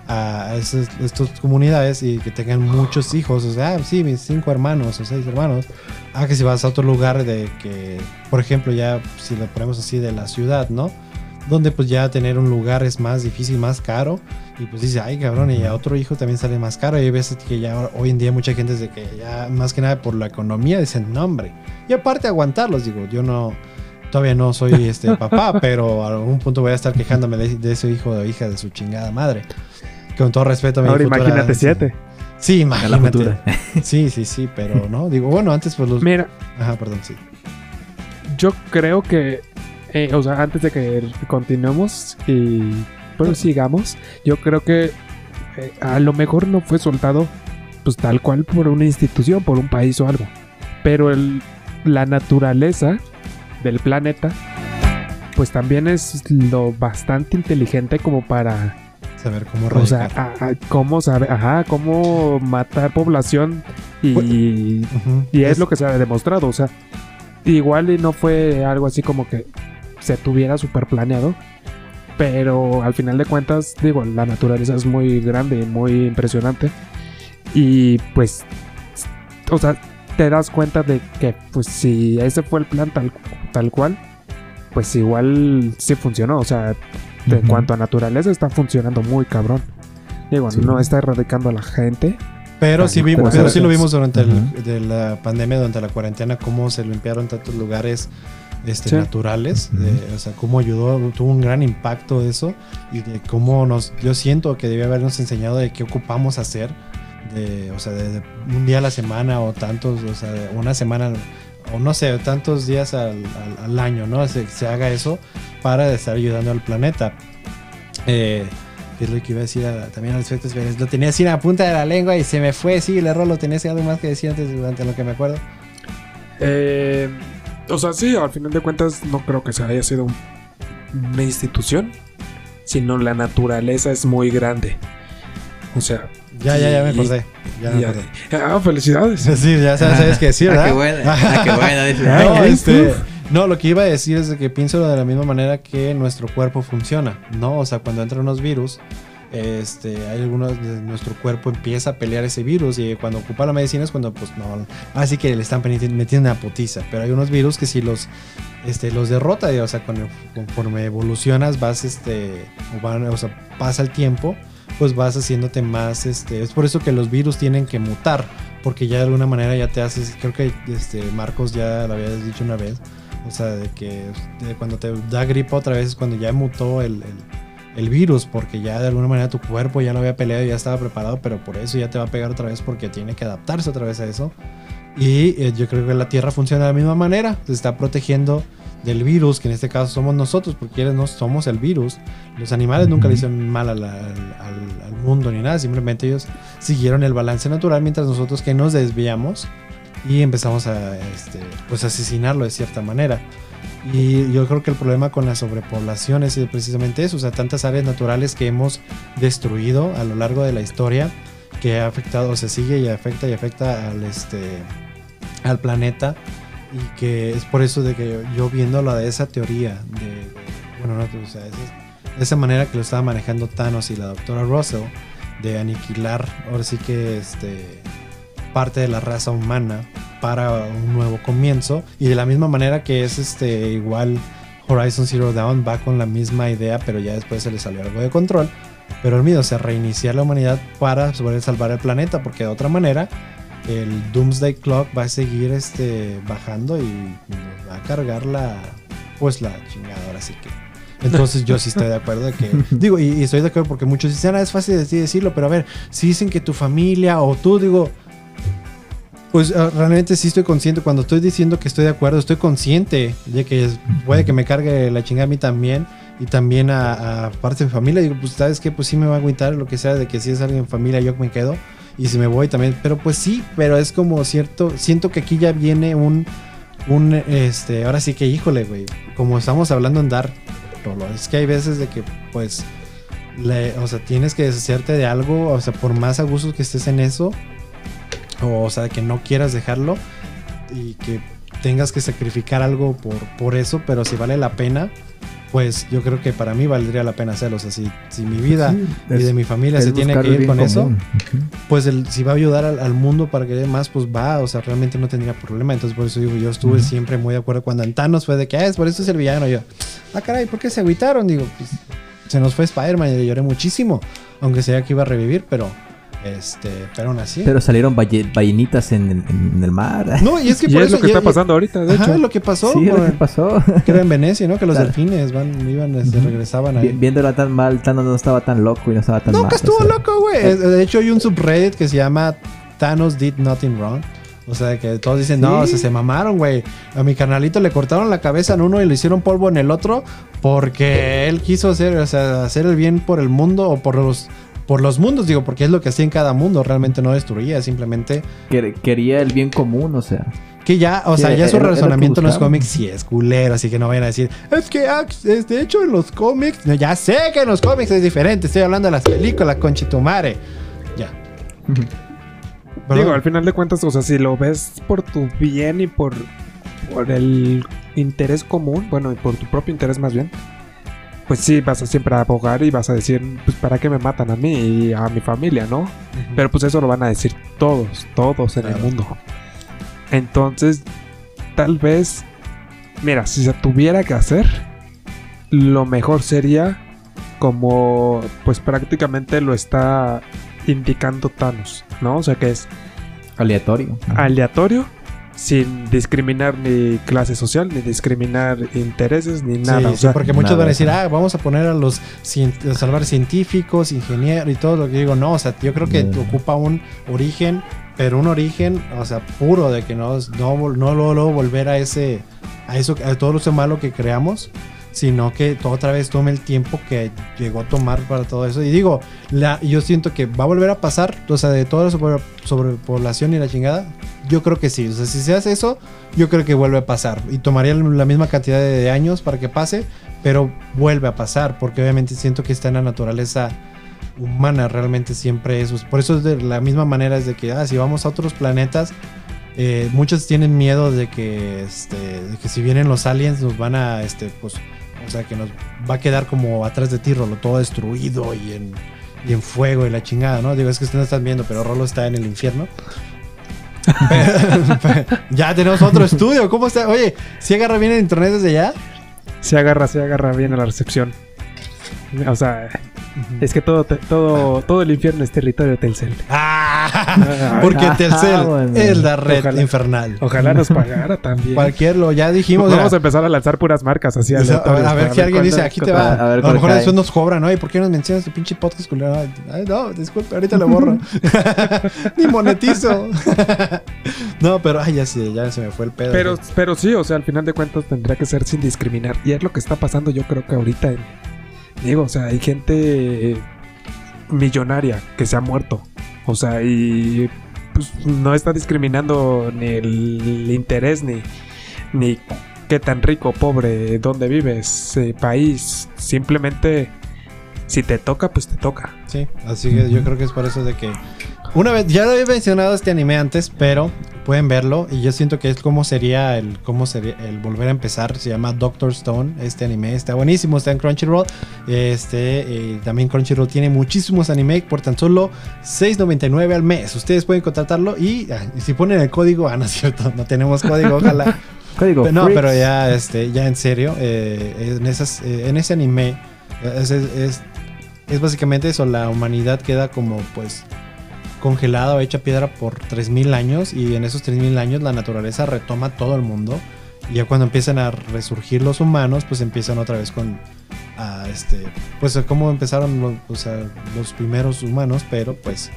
a esas estas comunidades y que tengan muchos hijos, o sea, ah, sí, mis cinco hermanos o seis hermanos. Ah, que si vas a otro lugar de que, por ejemplo, ya si lo ponemos así de la ciudad, ¿no? Donde pues ya tener un lugar es más difícil, más caro. Y pues dice, ay cabrón, y a otro hijo también sale más caro. Y hay veces que ya hoy en día mucha gente de que ya más que nada por la economía dicen, no hombre. Y aparte aguantarlos, digo, yo no, todavía no soy este papá, pero a algún punto voy a estar quejándome de, de ese hijo o hija de su chingada madre. Con todo respeto a mi Ahora futura- imagínate siete. Sí, la imagínate. Sí, sí, sí, pero no, digo, bueno, antes pues los... Mira, Ajá, perdón, sí. yo creo que, eh, o sea, antes de que continuemos y pues sigamos, yo creo que eh, a lo mejor no fue soltado pues tal cual por una institución, por un país o algo, pero el, la naturaleza del planeta pues también es lo bastante inteligente como para Saber cómo o sea, erradicar. a- a- cómo sabe, ajá, cómo matar población y, Ujú. y es lo que se ha demostrado, o sea, igual y no fue algo así como que se tuviera súper planeado, pero al final de cuentas, digo, la naturaleza es muy grande y muy impresionante y pues, o sea, te das cuenta de que pues si ese fue el plan tal, tal cual, pues igual sí funcionó, o sea, de cuanto a naturaleza está funcionando muy cabrón. Digo, Sí. no está erradicando a la gente, Pero sí, vimos, pero sí lo vimos durante el- Ujú. de la pandemia, durante la cuarentena, cómo se limpiaron tantos lugares este, Sí. naturales, Ujú. de- o sea, cómo ayudó, tuvo un gran impacto eso y de cómo nos, yo siento que debía habernos enseñado de qué ocupamos hacer, de, o sea, de, de un día a la semana o tantos, o sea, una semana o no sé, tantos días al, al- al año, ¿no? Se, se haga eso para estar ayudando al planeta. Eh, ¿Qué es lo que iba a decir a- también al respecto? Lo tenía así en la punta de la lengua y se me fue. Sí, el error lo tenía así, algo más que decir antes durante lo que me acuerdo. Eh, o sea, sí, al final de cuentas no creo que se haya sido un- una institución, sino la naturaleza es muy grande. O sea, Ya, ya, ya me acordé. Ya me ah, felicidades. Sí, ya sabes, sabes qué decir, Ah, ¿verdad? qué buena. Ah, qué buena. dice. No, Ay, este, no, lo que iba a decir es de que pienso de la misma manera que nuestro cuerpo funciona, ¿no? O sea, cuando entran unos virus, este, hay algunos nuestro cuerpo empieza a pelear ese virus y cuando ocupa la medicina es cuando, pues, no, así que le están meti- metiendo una putiza, pero hay unos virus que si los, este, derrota, o sea, cuando, conforme evolucionas vas, este, o, van- o sea, pasa el tiempo, pues vas haciéndote más, este, es por eso que los virus tienen que mutar, porque ya de alguna manera ya te haces, creo que este Marcos ya lo habías dicho una vez, o sea, de que cuando te da gripa otra vez es cuando ya mutó el- el virus, porque ya de alguna manera tu cuerpo ya lo había peleado ya estaba preparado, pero por eso ya te va a pegar otra vez porque tiene que adaptarse otra vez a eso. Y eh, yo creo que la Tierra funciona de la misma manera, se está protegiendo del virus, que en este caso somos nosotros, porque no somos el virus. Los animales nunca le hicieron mal a la- al, al- al mundo ni nada, simplemente ellos siguieron el balance natural mientras nosotros que nos desviamos y empezamos a este, pues asesinarlo de cierta manera. Y yo creo que el problema con la sobrepoblación es precisamente eso, o sea, tantas áreas naturales que hemos destruido a lo largo de la historia que ha afectado, o sea, sigue y afecta y afecta al este al planeta. Y que es por eso de que yo viendo la de esa teoría de bueno, no, o sea, esa manera que lo estaba manejando Thanos y la doctora Russell de aniquilar ahora sí que este parte de la raza humana para un nuevo comienzo. Y de la misma manera que es este igual Horizon Zero Dawn va con la misma idea pero ya después se le salió algo de control. Pero el miedo o sea reiniciar la humanidad para poder salvar el planeta porque de otra manera el Doomsday Clock va a seguir este bajando y nos va a cargar la pues la chingada ahora sí que. Entonces yo sí estoy de acuerdo de que digo y, y estoy de acuerdo porque muchos dicen ah, es fácil de decirlo pero a ver si dicen que tu familia o tú digo pues ah, realmente sí estoy consciente. Cuando estoy diciendo que estoy de acuerdo, estoy consciente de que puede que me cargue la chingada a mí también. Y también a, a parte de mi familia. Digo, pues sabes que pues sí me va a agüitar lo que sea de que si es alguien en familia yo me quedo. Y si me voy también. Pero pues sí, pero es como cierto. Siento que aquí ya viene un. Un este. Ahora sí que híjole, güey. Como estamos hablando en Rolo, Es que hay veces de que pues. le- o sea, tienes que deshacerte de algo. O sea, por más a gusto que estés en eso o, o sea, que no quieras dejarlo y que tengas que sacrificar algo por, por eso, pero si vale la pena, pues yo creo que para mí valdría la pena hacerlo. O sea, si, si mi vida Sí, y de mi familia se tiene que ir con eso, pues el, si va a ayudar al, al mundo para que más, pues va. O sea, realmente no tendría problema. Entonces, por eso digo, yo estuve siempre muy de acuerdo cuando en Thanos fue de que, ah, es por eso es el villano. Y yo, ah, caray, ¿por qué se agüitaron? Digo, pues se nos fue Spider-Man y le lloré muchísimo. Aunque sea que iba a revivir, pero Este, pero aún así. Pero salieron balle- ballenitas en, el- en el mar. no, y es que Y por es eso lo que y- está y- pasando ahorita, de Ajá, hecho. lo que pasó. Sí, lo que pasó. que era en Venecia, ¿no? Que los Claro. delfines van, iban, este, regresaban ahí. Vi- Viéndolo tan mal, tan, no estaba tan loco y no estaba tan mal. Nunca o estuvo sea. loco, güey. Es- De hecho, hay un subreddit que se llama Thanos Did Nothing Wrong. O sea, que todos dicen, no, o sea, se mamaron, güey. A mi carnalito le cortaron la cabeza en uno y le hicieron polvo en el otro porque él quiso hacer, o sea, hacer el bien por el mundo o por los, por los mundos, digo, porque es lo que hacía en cada mundo. Realmente no destruía, simplemente Quer- Quería el bien común, o sea. que ya, o sea, ya su era- razonamiento en los cómics sí es culero, así que no vayan a decir, es que ah, es de hecho en los cómics, no, ya sé que en los cómics es diferente, estoy hablando de las películas, conchitumare. Ya. Perdón. Digo, al final de cuentas, o sea, si lo ves por tu bien y por, por el interés común, bueno, y por tu propio interés más bien, pues sí, vas a siempre abogar y vas a decir, pues, ¿para qué me matan a mí y a mi familia, no? Pero pues eso lo van a decir todos, todos en el mundo. Entonces, tal vez, mira, si se tuviera que hacer, lo mejor sería como, pues prácticamente lo está indicando Thanos, ¿no? O sea que es Aleatorio. aleatorio, sin discriminar ni clase social, ni discriminar intereses, ni nada. Sí, o sí, porque muchos nada, van a decir, ah, vamos a poner a los a salvar científicos, ingenieros y todo lo que digo. No, o sea, yo creo que ocupa un origen, pero un origen, o sea, puro de que no, no, no luego, luego volver a ese, a eso, a todo eso malo que creamos, sino que otra vez tome el tiempo que llegó a tomar para todo eso. Y digo, la, yo siento que va a volver a pasar, o sea, de toda la sobre- sobrepoblación y la chingada, yo creo que sí. O sea, si se hace eso, yo creo que vuelve a pasar. Y tomaría la misma cantidad de años para que pase, pero vuelve a pasar, porque obviamente siento que está en la naturaleza humana, realmente siempre eso. Por eso es de la misma manera es de que, ah, si vamos a otros planetas, eh, muchos tienen miedo de que, este, que si vienen los aliens nos van a, este, pues, o sea, que nos va a quedar como atrás de ti, Rolo, todo destruido y en, y en fuego y la chingada, ¿no? Digo, es que ustedes no están viendo, pero Rolo está en el infierno. ya tenemos otro estudio, ¿cómo está? Oye, ¿si agarra bien el internet desde allá? se agarra, se agarra bien a la recepción. O sea, es que todo, todo, todo el infierno es territorio de Telcel. Ah, porque Ah, Telcel bueno. es la red Ojalá. infernal. Ojalá nos pagara también. Cualquier lo ya dijimos. Vamos a empezar a lanzar puras marcas así o sea, a ver, a ver si alguien dice, aquí te va. a ver A, lo mejor después nos cobran, ¿no? ¿Y por qué nos mencionas tu pinche podcast culero? Ay, no, disculpe, ahorita lo borro. Ni monetizo. no, pero, ay, ya sí, ya se me fue el pedo. Pero, pero sí, o sea, al final de cuentas tendría que ser sin discriminar. Y es lo que está pasando yo creo que ahorita. en- digo, o sea, hay gente millonaria que se ha muerto. O sea, y pues, no está discriminando ni el interés, ni, ni qué tan rico pobre, dónde vives, eh, país. Simplemente, si te toca, pues te toca. Sí, así que yo creo que es por eso de que una vez ya lo había mencionado este anime antes, pero pueden verlo y yo siento que es como sería el cómo sería el volver a empezar, se llama Doctor Stone, este anime está buenísimo, está en Crunchyroll. Este eh, también Crunchyroll tiene muchísimos anime por tan solo 6.99 al mes. Ustedes pueden contratarlo y, ah, y si ponen el código, ah, no es cierto, no tenemos código, ojalá. Código no, pero ya este ya en serio, eh, en esas eh, en ese anime es, es- es- es básicamente eso, la humanidad queda como pues congelada o hecha piedra por 3000 años y en esos 3000 años la naturaleza retoma todo el mundo y ya cuando empiezan a resurgir los humanos, pues empiezan otra vez con este pues cómo empezaron los, los primeros humanos, pero pues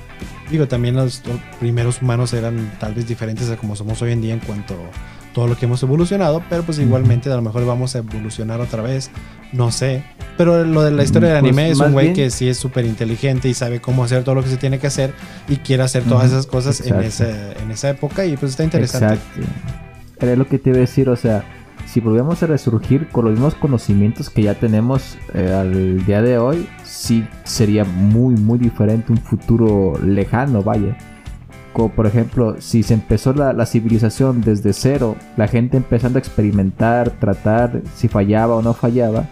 digo también los, primeros humanos eran tal vez diferentes a como somos hoy en día en cuanto todo lo que hemos evolucionado, pero pues igualmente a lo mejor vamos a evolucionar otra vez, no sé. Pero lo de la historia del Pues, anime es más un güey que sí es súper inteligente y sabe cómo hacer todo lo que se tiene que hacer y quiere hacer todas Ujú, esas cosas en, ese, en esa época y pues está interesante. Exacto. Era lo que te iba a decir, o sea, si volviéramos a resurgir con los mismos conocimientos que ya tenemos eh, al día de hoy, sí sería muy, muy diferente un futuro lejano, vaya. Por ejemplo, si se empezó la, la civilización desde cero, la gente empezando a experimentar, tratar si fallaba o no fallaba,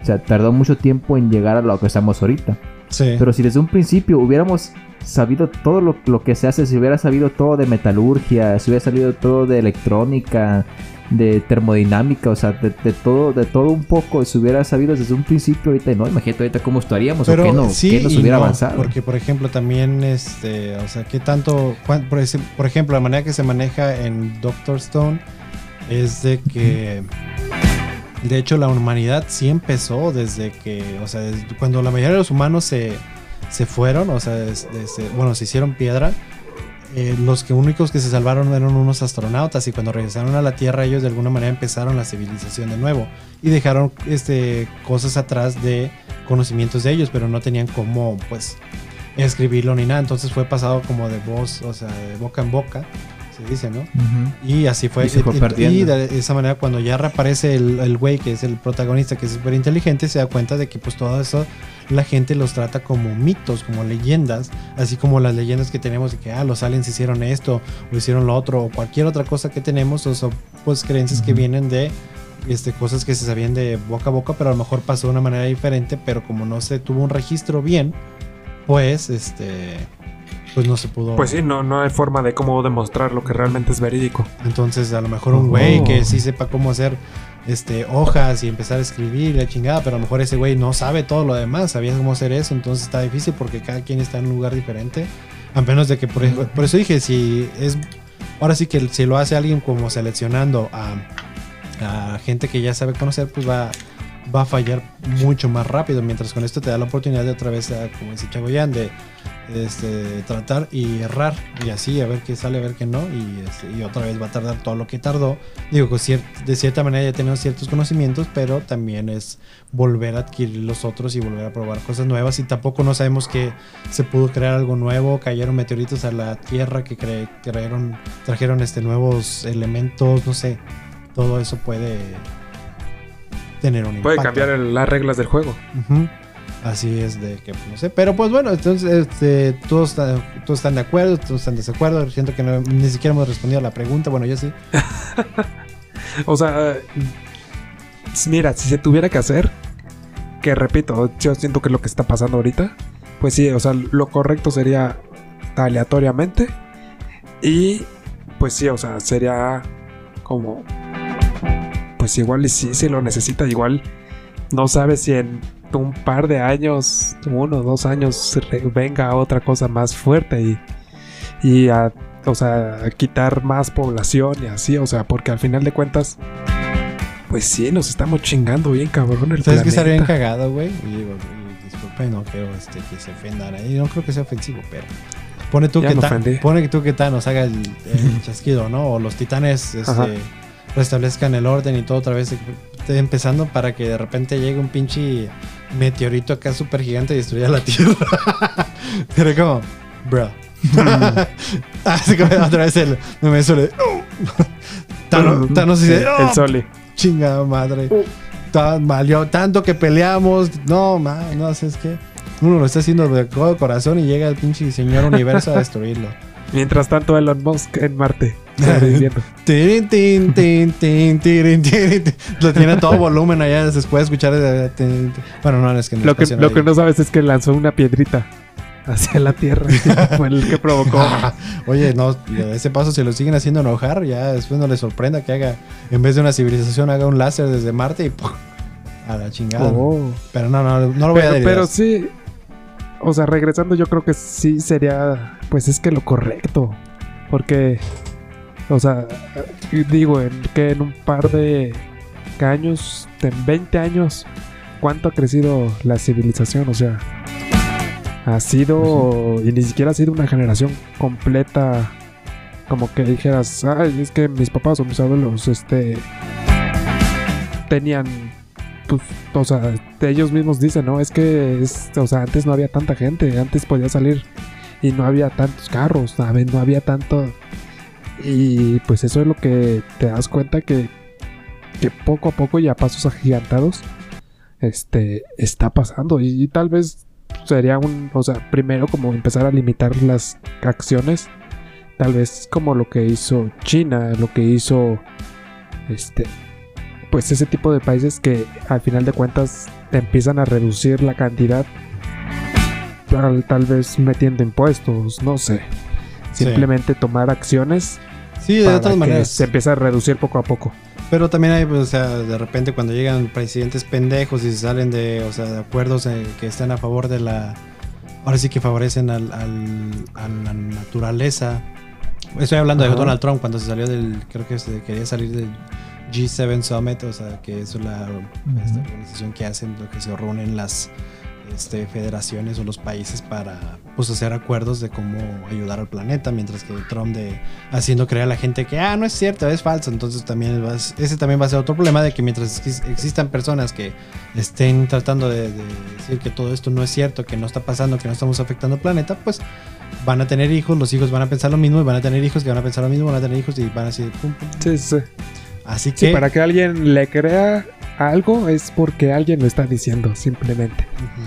o sea, tardó mucho tiempo en llegar a lo que estamos ahorita. Sí. Pero si desde un principio hubiéramos sabido todo lo, lo que se hace, si hubiera sabido todo de metalurgia, si hubiera sabido todo de electrónica, de termodinámica, o sea, de, de todo, de todo un poco, si hubiera sabido desde un principio, ahorita no, imagínate ahorita cómo estaríamos Pero o qué no, sí qué nos hubiera no, avanzado. Porque, por ejemplo, también, este, o sea, qué tanto, cuán- por, por ejemplo, la manera que se maneja en Doctor Stone es de que, de hecho, la humanidad sí empezó desde que, o sea, desde cuando la mayoría de los humanos se, se fueron, o sea, bueno, se hicieron piedra. eh, los que únicos que se salvaron eran unos astronautas y cuando regresaron a la Tierra ellos de alguna manera empezaron la civilización de nuevo y dejaron este cosas atrás de conocimientos de ellos, pero no tenían cómo, pues, escribirlo ni nada. Entonces fue pasado como de voz, o sea, de boca en boca, se dice, ¿no? Y así fue. Y se fue y, perdiendo. y de esa manera, cuando ya reaparece el el güey, que es el protagonista, que es súper inteligente, se da cuenta de que, pues, todo eso la gente los trata como mitos, como leyendas, así como las leyendas que tenemos de que, ah, los aliens hicieron esto, o hicieron lo otro, o cualquier otra cosa que tenemos, o son, pues, creencias que vienen de este, cosas que se sabían de boca a boca, pero a lo mejor pasó de una manera diferente, pero como no se tuvo un registro bien, pues, este, pues no se pudo. Pues sí, no, no hay forma de cómo demostrar lo que realmente es verídico. Entonces, a lo mejor un Oh. güey que sí sepa cómo hacer este hojas y empezar a escribir y la chingada, pero a lo mejor ese güey no sabe todo lo demás, sabía cómo hacer eso, entonces está difícil porque cada quien está en un lugar diferente. A menos de que, por, por eso dije, si es. Ahora sí que si lo hace alguien como seleccionando a, a gente que ya sabe conocer, pues va, va a fallar mucho más rápido. Mientras con esto te da la oportunidad de otra vez, a, como dice Chagoyán, de este, tratar y errar y así a ver qué sale, a ver qué no y, este, y otra vez va a tardar todo lo que tardó. Digo, cier- de cierta manera ya tenemos ciertos conocimientos, pero también es volver a adquirir los otros y volver a probar cosas nuevas y tampoco no sabemos que se pudo crear algo nuevo, cayeron meteoritos a la Tierra que cre- crearon, trajeron este, nuevos elementos, no sé, todo eso puede tener un Puede impacto. cambiar el- las reglas del juego. Así es de que, no sé. Pero pues bueno, entonces este, todos, todos están de acuerdo, todos están de desacuerdo. Siento que no- ni siquiera hemos respondido a la pregunta. Bueno, yo sí. O sea, mira, si se tuviera que hacer, que repito, yo siento que lo que está pasando ahorita, pues sí, o sea, lo correcto sería aleatoriamente y pues sí, o sea, sería como, pues igual y si lo necesita, igual no sabes si en un par de años, uno o dos años, venga otra cosa más fuerte y, y a o sea, a quitar más población y así, o sea, porque al final de cuentas, pues sí, nos estamos chingando bien cabrón el ¿Sabes que estaría bien cagado, güey? Disculpen, no quiero este, que se ofendan ahí. No creo que sea ofensivo, pero. Pone tú, Ya que me Ta- ofendí. pone tú que Thanos haga el, el chasquido, ¿no? O los titanes este, restablezcan el orden y todo otra vez. Empezando para que de repente llegue un pinche meteorito acá súper gigante y destruya la Tierra. Pero como, bro. Así como otra vez el me suele. Thanos, Thanos dice, el, "Oh, el Soli. Chingada madre. Tan valió tanto que peleamos. No, man, no sé, es que uno lo está haciendo de todo corazón y llega el pinche señor universo a destruirlo. Mientras tanto, Elon Musk en Marte. Lo tiene todo volumen allá. Se puede escuchar. eh. Bueno, no, es que el lo, que, lo que no sabes es que lanzó una piedrita hacia la Tierra. Fue el que provocó. Oye, no, ese paso si lo siguen haciendo enojar, ya después no le sorprenda que haga, en vez de una civilización, haga un láser desde Marte y ¡pum! a la chingada. Oh. Pero no, no, no lo voy a decir. pero sí, o sea, regresando, yo creo que sí sería, pues es que lo correcto. Porque, o sea, digo, en, que en un par de años, en 20 años, ¿cuánto ha crecido la civilización? O sea, ha sido, y ni siquiera ha sido una generación completa, como que dijeras, ay, es que mis papás o mis abuelos, este, tenían pues, o sea, ellos mismos dicen, ¿no? Es que, es, o sea, antes no había tanta gente, antes podía salir y no había tantos carros, ¿sabes? No había tanto... Y pues eso es lo que te das cuenta que, que poco a poco y a pasos agigantados, este, está pasando. Y, tal vez sería un, o sea, primero como empezar a limitar las acciones, tal vez como lo que hizo China, lo que hizo, este, pues ese tipo de países que al final de cuentas empiezan a reducir la cantidad tal, tal vez metiendo impuestos, no sé. Simplemente tomar acciones Sí, de para todas que maneras. se empiece a reducir poco a poco. Pero también hay, pues, o sea, de repente cuando llegan presidentes pendejos y se salen de, o sea, de acuerdos eh, que están a favor de la... Ahora sí que favorecen al, al- a la naturaleza. Estoy hablando de. Donald Trump cuando se salió del... Creo que se quería salir del G7 Summit, o sea, que es la esta organización que hacen, lo que se reúnen las este, federaciones o los países para pues hacer acuerdos de cómo ayudar al planeta, mientras que Trump de haciendo creer a la gente que ah no es cierto, es falso, entonces también va ese también va a ser otro problema de que mientras exis- existan personas que estén tratando de, de decir que todo esto no es cierto, que no está pasando, que no estamos afectando al planeta, pues van a tener hijos, los hijos van a pensar lo mismo y van a tener hijos que van a pensar lo mismo, van a tener hijos y van a decir pum, pum. Sí, sí. así que Sí, para que alguien le crea algo es porque alguien lo está diciendo, simplemente. Ujú.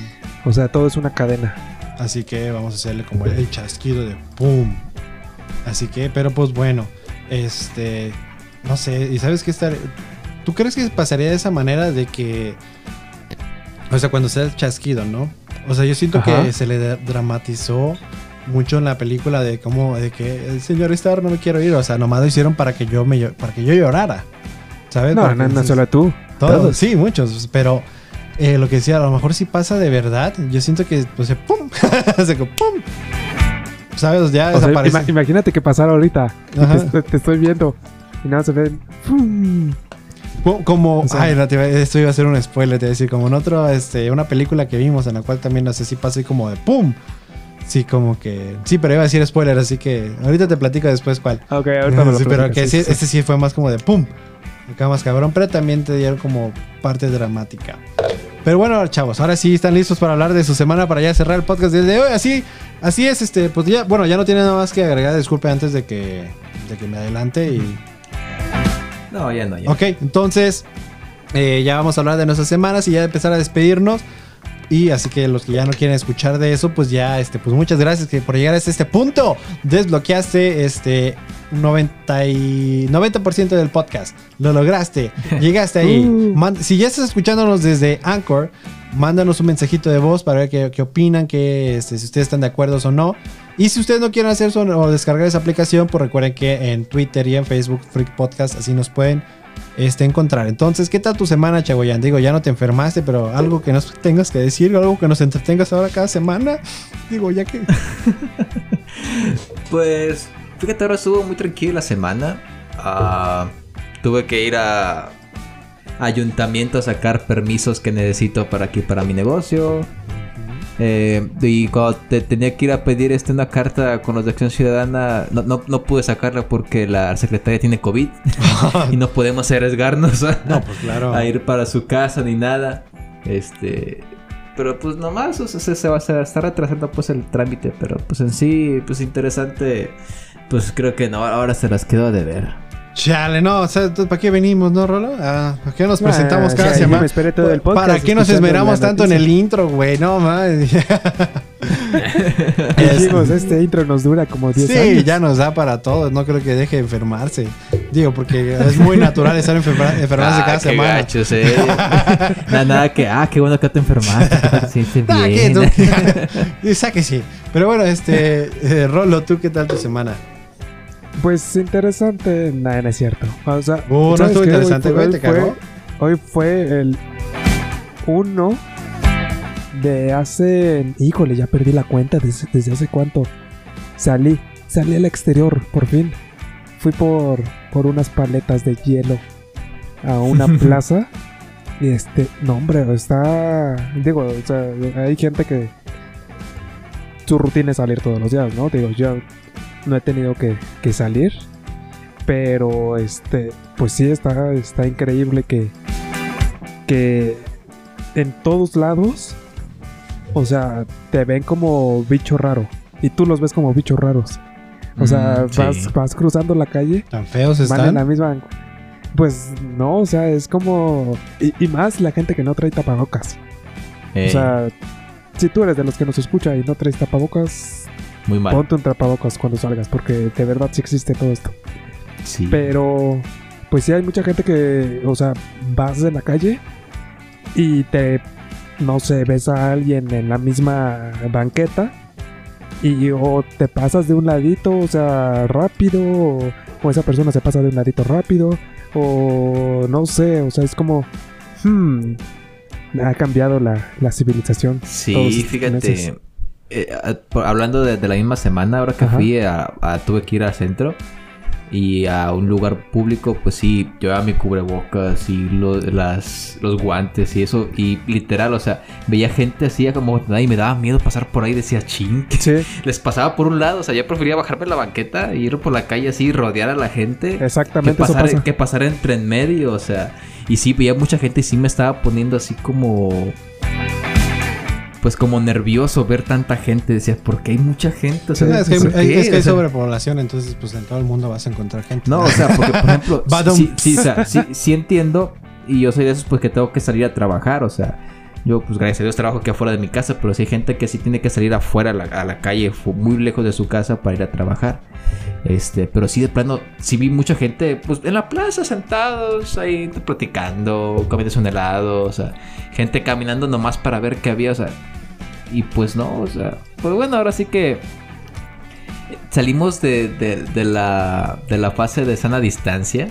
O sea, todo es una cadena. Así que vamos a hacerle como el chasquido de ¡pum! Así que, pero pues bueno, este, no sé, y sabes qué estar, ¿tú crees que pasaría de esa manera de que, o sea, cuando sea el chasquido, ¿no? O sea, yo siento Ajá. que se le dra- dramatizó mucho en la película de cómo, de que el señor Star no me quiero ir, o sea, nomás lo hicieron para que yo me, para que yo llorara, ¿sabes? No, no, no solo tú. todos, Todos. sí, muchos, pero eh, lo que decía, a lo mejor si pasa de verdad, yo siento que pues se pum, se pum. ¿Sabes? Ya O desaparece. ima- imagínate que pasara ahorita. y te, te estoy viendo. Y nada, se ven. Co- Como, O sea- ay, no, te esto iba a ser un spoiler, te iba a decir, como en otro, este, una película que vimos en la cual también no sé si pasa así como de pum. Sí, como que, sí, pero iba a decir spoiler, así que ahorita te platico después cuál. Ok, ahorita me lo Sí, pero que sí. este sí fue más como de pum. Acá más cabrón, pero también te dieron como parte dramática. Pero bueno, chavos, ahora sí están listos para hablar de su semana para ya cerrar el podcast desde hoy. Así, así es, este, pues ya, bueno, ya no tiene nada más que agregar. Disculpe antes de que, de que me adelante y. No, ya no, ya. Ok, entonces eh, ya vamos a hablar de nuestras semanas y ya empezar a despedirnos. Y así que los que ya no quieren escuchar de eso, pues ya, este, pues muchas gracias que por llegar hasta este punto. Desbloqueaste este 90, y 90% del podcast. Lo lograste. Llegaste ahí. Uh. Man- si ya estás escuchándonos desde Anchor, mándanos un mensajito de voz para ver qué, qué opinan, que, este, si ustedes están de acuerdo o no. Y si ustedes no quieren hacer eso o descargar esa aplicación, pues recuerden que en Twitter y en Facebook, Freak Podcast, así nos pueden este, encontrar. Entonces, ¿qué tal tu semana, Chagoyan? Digo, ya no te enfermaste, pero algo que nos tengas que decir, algo que nos entretengas ahora cada semana. Digo, ya que. Pues, fíjate, ahora estuvo muy tranquila la semana. Ah, tuve que ir a ayuntamiento a sacar permisos que necesito para aquí, para mi negocio. Eh, y cuando te tenía que ir a pedir este, una carta con los de Acción Ciudadana, no, no, no pude sacarla porque la secretaria tiene COVID y no podemos arriesgarnos a, No, pues claro. a ir para su casa ni nada. Este. Pero pues nomás o sea, se, va a está retrasando pues el trámite. Pero pues en sí, pues interesante. Pues creo que no, ahora se las quedó de ver. Chale, no, o sea, ¿para qué venimos, no, Rolo? Ah, ¿Para qué nos Ah, presentamos o cada sea, yo semana? me esperé todo el podcast ¿Para qué nos esmeramos tanto en el intro, güey? No, mames. Dijimos, este intro nos dura como 10 Sí, años. ya nos da para todos. No creo que deje de enfermarse. Digo, porque es muy natural estar enferma- enfermarse Ah, cada qué semana. gachos, eh. nada, nada que, ah, qué bueno que te enfermaste. que te sientes Ah, ¿qué? bien. Tú- sí. Pero bueno, este, eh, Rolo, ¿tú qué tal tu semana? Pues interesante, nada, no es cierto. O sea, Uh, no ¿sabes estuvo interesante, fue- güey, ¿te cagó? Hoy fue el 1 de hace. Híjole, ya perdí la cuenta desde, desde hace cuánto. Salí, salí al exterior, por fin. Fui por, por unas paletas de hielo a una plaza. Y este, no, hombre, está. Digo, o sea, hay gente que. Su rutina es salir todos los días, ¿no? Digo, yo no he tenido que, que salir. Pero este, pues sí, está, está increíble que, que en todos lados, o sea, te ven como bicho raro. Y tú los ves como bichos raros. O sea, Mm, sí. vas, vas cruzando la calle, ¿Tan feos van en están? la misma. Pues no, o sea, es como. Y, y más la gente que no trae tapabocas. O sea, si tú eres de los que nos escucha y no traes tapabocas, muy mal. ponte un tapabocas cuando salgas, porque de verdad sí existe todo esto. Sí. Pero, pues sí hay mucha gente que, o sea, vas en la calle y te no sé, ves a alguien en la misma banqueta y o te pasas de un ladito, o sea, rápido, o, o esa persona se pasa de un ladito rápido, o no sé, o sea, es como, hmm, ha cambiado la, la civilización. Sí, fíjate. meses. Eh, hablando de, de la misma semana, ahora que Ajá. fui, a, a- tuve que ir al centro y a un lugar público, pues sí, llevaba mi cubrebocas y lo- las, los guantes y eso. Y literal, o sea, veía gente así como y me daba miedo pasar por ahí. Decía, ching, que Sí, les pasaba por un lado. O sea, yo prefería bajarme la banqueta e ir por la calle así y rodear a la gente. Que exactamente eso pasar, pasa. que pasar entre en medio, o sea. Y sí, veía mucha gente y sí me estaba poniendo así como. Pues como nervioso ver tanta gente. Decía, ¿por qué hay mucha gente? O sea, es, que, ¿por hay, es que sobrepoblación, entonces pues en todo el mundo vas a encontrar gente. No, o sea, porque por ejemplo, sí, sí, o sea, sí, sí entiendo. Y yo soy de esos pues que tengo que salir a trabajar, o sea. Yo, pues gracias a Dios, trabajo aquí afuera de mi casa, pero sí hay gente que sí tiene que salir afuera a la, a la calle, muy lejos de su casa para ir a trabajar. Este, pero sí, de plano, sí vi mucha gente, pues en la plaza, sentados, ahí platicando, comiéndose un helado, o sea, gente caminando nomás para ver qué había, o sea. Y pues no, o sea, pues bueno, ahora sí que salimos de, de- de la, de la fase de sana distancia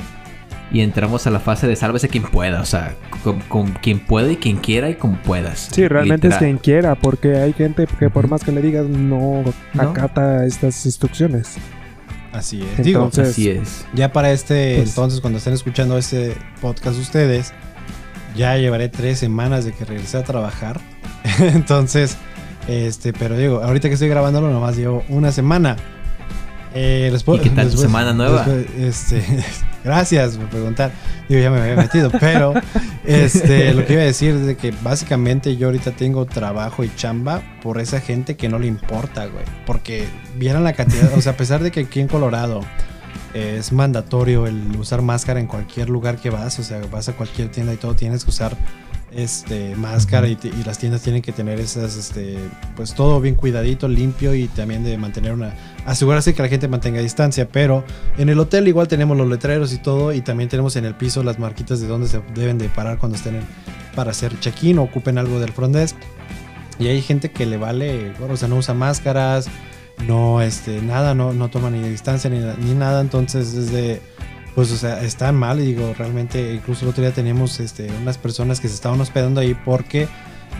y entramos a la fase de sálvese quien pueda, o sea, con, con quien pueda y quien quiera y como puedas. Sí, realmente es quien quiera, porque hay gente que por más que le digas no, No. acata estas instrucciones. Así es. Digo, Entonces- Así es. ya para este Pues- entonces, cuando estén escuchando este podcast ustedes, ya llevaré tres semanas de que regresé a trabajar. entonces, este, pero digo, ahorita que estoy grabándolo, nomás llevo una semana. Eh, les puedo- ¿Y qué tal tu después- semana nueva? después, este, gracias por preguntar. Digo, ya me había metido, pero este, lo que iba a decir es de que básicamente yo ahorita tengo trabajo y chamba por esa gente que no le importa, güey. Porque vieran la cantidad, o sea, a pesar de que aquí en Colorado eh, es mandatorio el usar máscara en cualquier lugar que vas, o sea, vas a cualquier tienda y todo tienes que usar este máscara y, y las tiendas tienen que tener esas este pues todo bien cuidadito, limpio y también de mantener una asegurarse que la gente mantenga distancia, pero en el hotel igual tenemos los letreros y todo y también tenemos en el piso las marquitas de dónde se deben de parar cuando estén para hacer check-in o ocupen algo del front desk. Y hay gente que le vale, o sea, no usa máscaras, no, este, nada, no, no toma ni distancia ni, ni nada, entonces es de, pues, o sea, están mal, y digo, realmente, incluso el otro día teníamos, este, unas personas que se estaban hospedando ahí porque,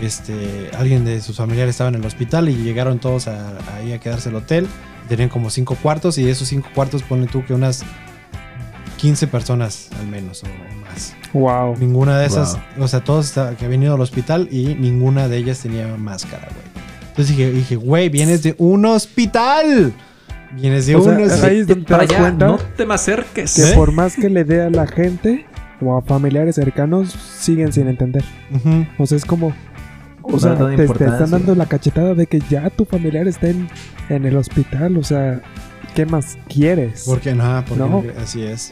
este, alguien de sus familiares estaba en el hospital y llegaron todos a- ahí a quedarse al hotel, tenían como cinco cuartos y de esos cinco cuartos, ponle tú que unas 15 personas al menos o más. Wow. Ninguna de esas, o sea, todos está- que habían ido al hospital y ninguna de ellas tenía máscara, güey. Entonces dije, dije, güey, vienes de un hospital. Vienes de O sea, ahí es donde te das allá, cuenta no te me acerques. que ¿Eh? por más que le dé a la gente o a familiares cercanos, siguen sin entender. O sea, es como. O sea, te, están dando la cachetada de que ya tu familiar está en, en el hospital. O sea, ¿qué más quieres? Porque no, porque No. así es.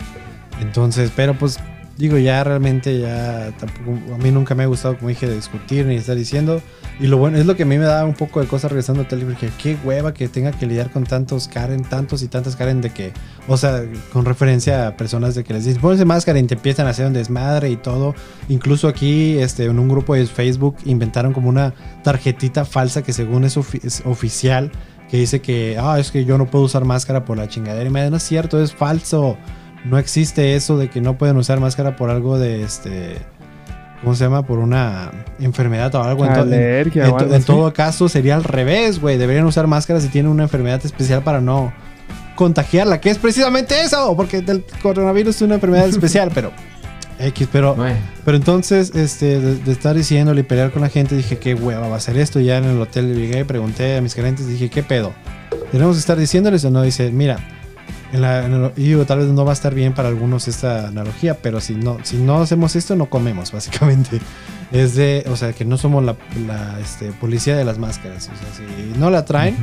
Entonces, pero pues digo, ya realmente ya tampoco, a mí nunca me ha gustado, como dije, discutir ni estar diciendo. Y lo bueno, es lo que a mí me da un poco de cosa regresando al tele, porque qué hueva que tenga que lidiar con tantos Karen, tantos y tantas Karen de que, o sea, con referencia a personas de que les dicen, pónganse máscara y te empiezan a hacer un desmadre y todo. Incluso aquí, este, en un grupo de Facebook inventaron como una tarjetita falsa que según es oficial, que dice que, ah, es que yo no puedo usar máscara por la chingadera. Y me no es cierto, es falso. No existe eso de que no pueden usar máscara por algo de este. ¿Cómo se llama? Por una enfermedad o algo. En, to- en- Alergia en o to- algo en así. todo caso, sería al revés, güey. Deberían usar máscaras si tienen una enfermedad especial para no contagiarla, que es precisamente eso, porque el coronavirus es una enfermedad especial, pero. X, pero. Bueno, Pero entonces, este, de, de estar diciéndole y pelear con la gente, dije, qué hueva va a ser esto. Ya en el hotel llegué y pregunté a mis gerentes, dije, ¿qué pedo? ¿Tenemos que estar diciéndoles o no? Dice, mira, en la, en el- y digo, tal vez no va a estar bien para algunos esta analogía, pero si no, si no hacemos esto, no comemos, básicamente. Es de, o sea, que no somos la, la, este, policía de las máscaras. O sea, si no la traen,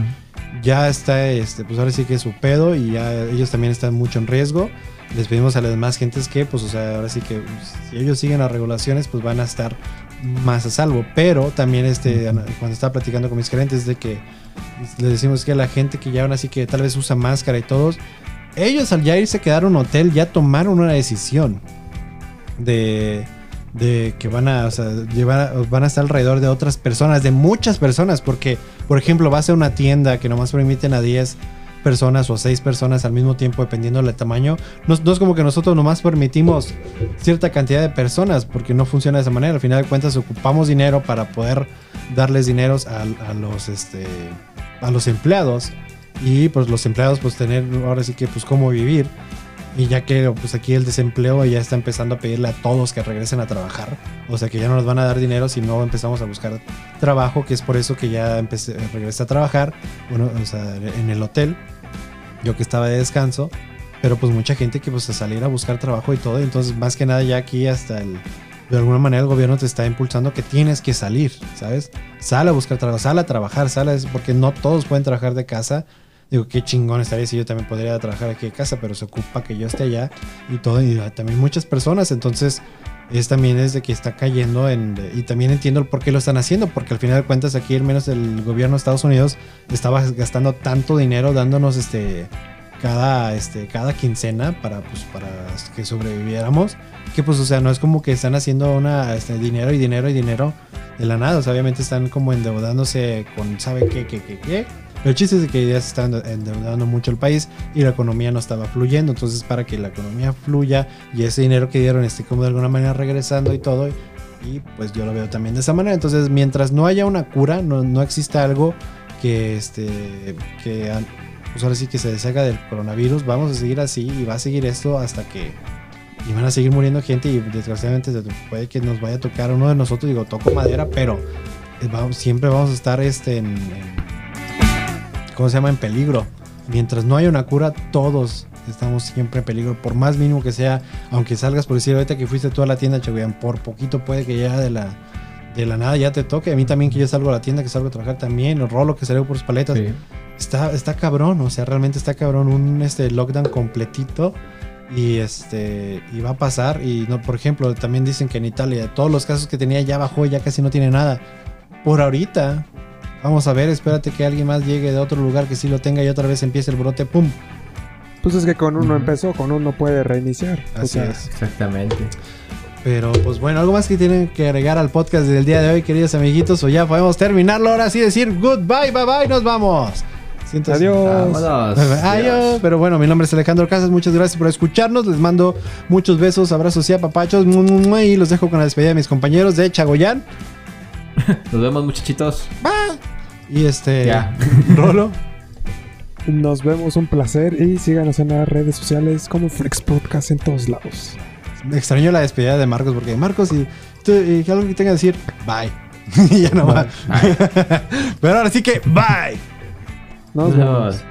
ya está, este, pues ahora sí que es su pedo y ya ellos también están mucho en riesgo. Les pedimos a las demás gentes que, pues, o sea, ahora sí que pues, si ellos siguen las regulaciones, pues van a estar más a salvo. Pero también, este, cuando estaba platicando con mis gerentes, de que les decimos que la gente que ya aún así que tal vez usa máscara y todos, ellos al ya irse a quedar a un hotel ya tomaron una decisión de, de que van a, o llevar, van a estar alrededor de otras personas, de muchas personas, porque, por ejemplo, vas a una tienda que nomás permiten a 10 personas o 6 personas al mismo tiempo, dependiendo del tamaño. No, es como que nosotros nomás permitimos cierta cantidad de personas, porque no funciona de esa manera. Al final de cuentas, ocupamos dinero para poder darles dineros a, a este, a los empleados. Y pues los empleados, pues tener ahora sí que, pues, cómo vivir. Y ya que pues aquí el desempleo ya está empezando a pedirle a todos que regresen a trabajar. O sea que ya no nos van a dar dinero si no empezamos a buscar trabajo, que es por eso que ya empecé, regresé a trabajar, bueno, o sea, en el hotel, yo que estaba de descanso, pero pues mucha gente que pues a salir a buscar trabajo y todo, entonces más que nada ya aquí hasta el, de alguna manera el gobierno te está impulsando que tienes que salir, ¿sabes? Sal a buscar trabajo, sal a trabajar, sal a, porque no todos pueden trabajar de casa Digo, qué chingón estaría si yo también podría trabajar aquí de casa, pero se ocupa que yo esté allá y todo, y también muchas personas, entonces es también es de que está cayendo en, y también entiendo el por qué lo están haciendo, porque al final de cuentas aquí al menos el gobierno de Estados Unidos estaba gastando tanto dinero dándonos este cada este cada quincena para pues para que sobreviviéramos que pues o sea no es como que están haciendo una este, dinero y dinero y dinero de la nada. O sea, obviamente están como endeudándose con sabe qué qué qué qué el chiste es que ya se está endeudando mucho el país y la economía no estaba fluyendo. Entonces, para que la economía fluya y ese dinero que dieron esté como de alguna manera regresando y todo, y pues yo lo veo también de esa manera. Entonces, mientras no haya una cura, no, no exista algo que, este, que pues ahora sí que se deshaga del coronavirus, vamos a seguir así y va a seguir esto hasta que y van a seguir muriendo gente y desgraciadamente puede que nos vaya a tocar uno de nosotros, digo, toco madera, pero eh, siempre vamos a estar este, en ¿cómo se llama? En peligro. Mientras no haya una cura, todos estamos siempre en peligro, por más mínimo que sea, aunque salgas por decir ahorita que fuiste tú a la tienda, Chaguian, por poquito puede que ya de la, de la nada ya te toque. A mí también que yo salgo a la tienda, que salgo a trabajar también, el rolo que salgo por sus paletas. Está, está cabrón, o sea, realmente está cabrón un este, lockdown completito. Y este y va a pasar. Y no, por ejemplo, también dicen que en Italia todos los casos que tenía ya bajó, ya casi no tiene nada. Por ahorita, Vamos a ver, espérate que alguien más llegue de otro lugar que sí lo tenga y otra vez empiece el brote, ¡pum! Pues es que con uno empezó, con uno puede reiniciar. Así es. Exactamente. Pero pues bueno, algo más que tienen que agregar al podcast del día de hoy, queridos amiguitos, o ya podemos terminarlo ahora sí decir goodbye, bye bye, nos vamos. Adiós. Adiós. Pero bueno, mi nombre es Alejandro Casas. Muchas gracias por escucharnos. Les mando muchos besos, abrazos y apapachos. Y los dejo con la despedida de mis compañeros de Chagoyán. Nos vemos, muchachitos. Bye. Y este. Ya. Rolo. Nos vemos, un placer. Y síganos en las redes sociales como Flex Podcast en todos lados. Me extraño la despedida de Marcos porque Marcos y, y algo que tenga que decir, bye. y ya no va. Pero ahora sí que, bye. Nos vemos.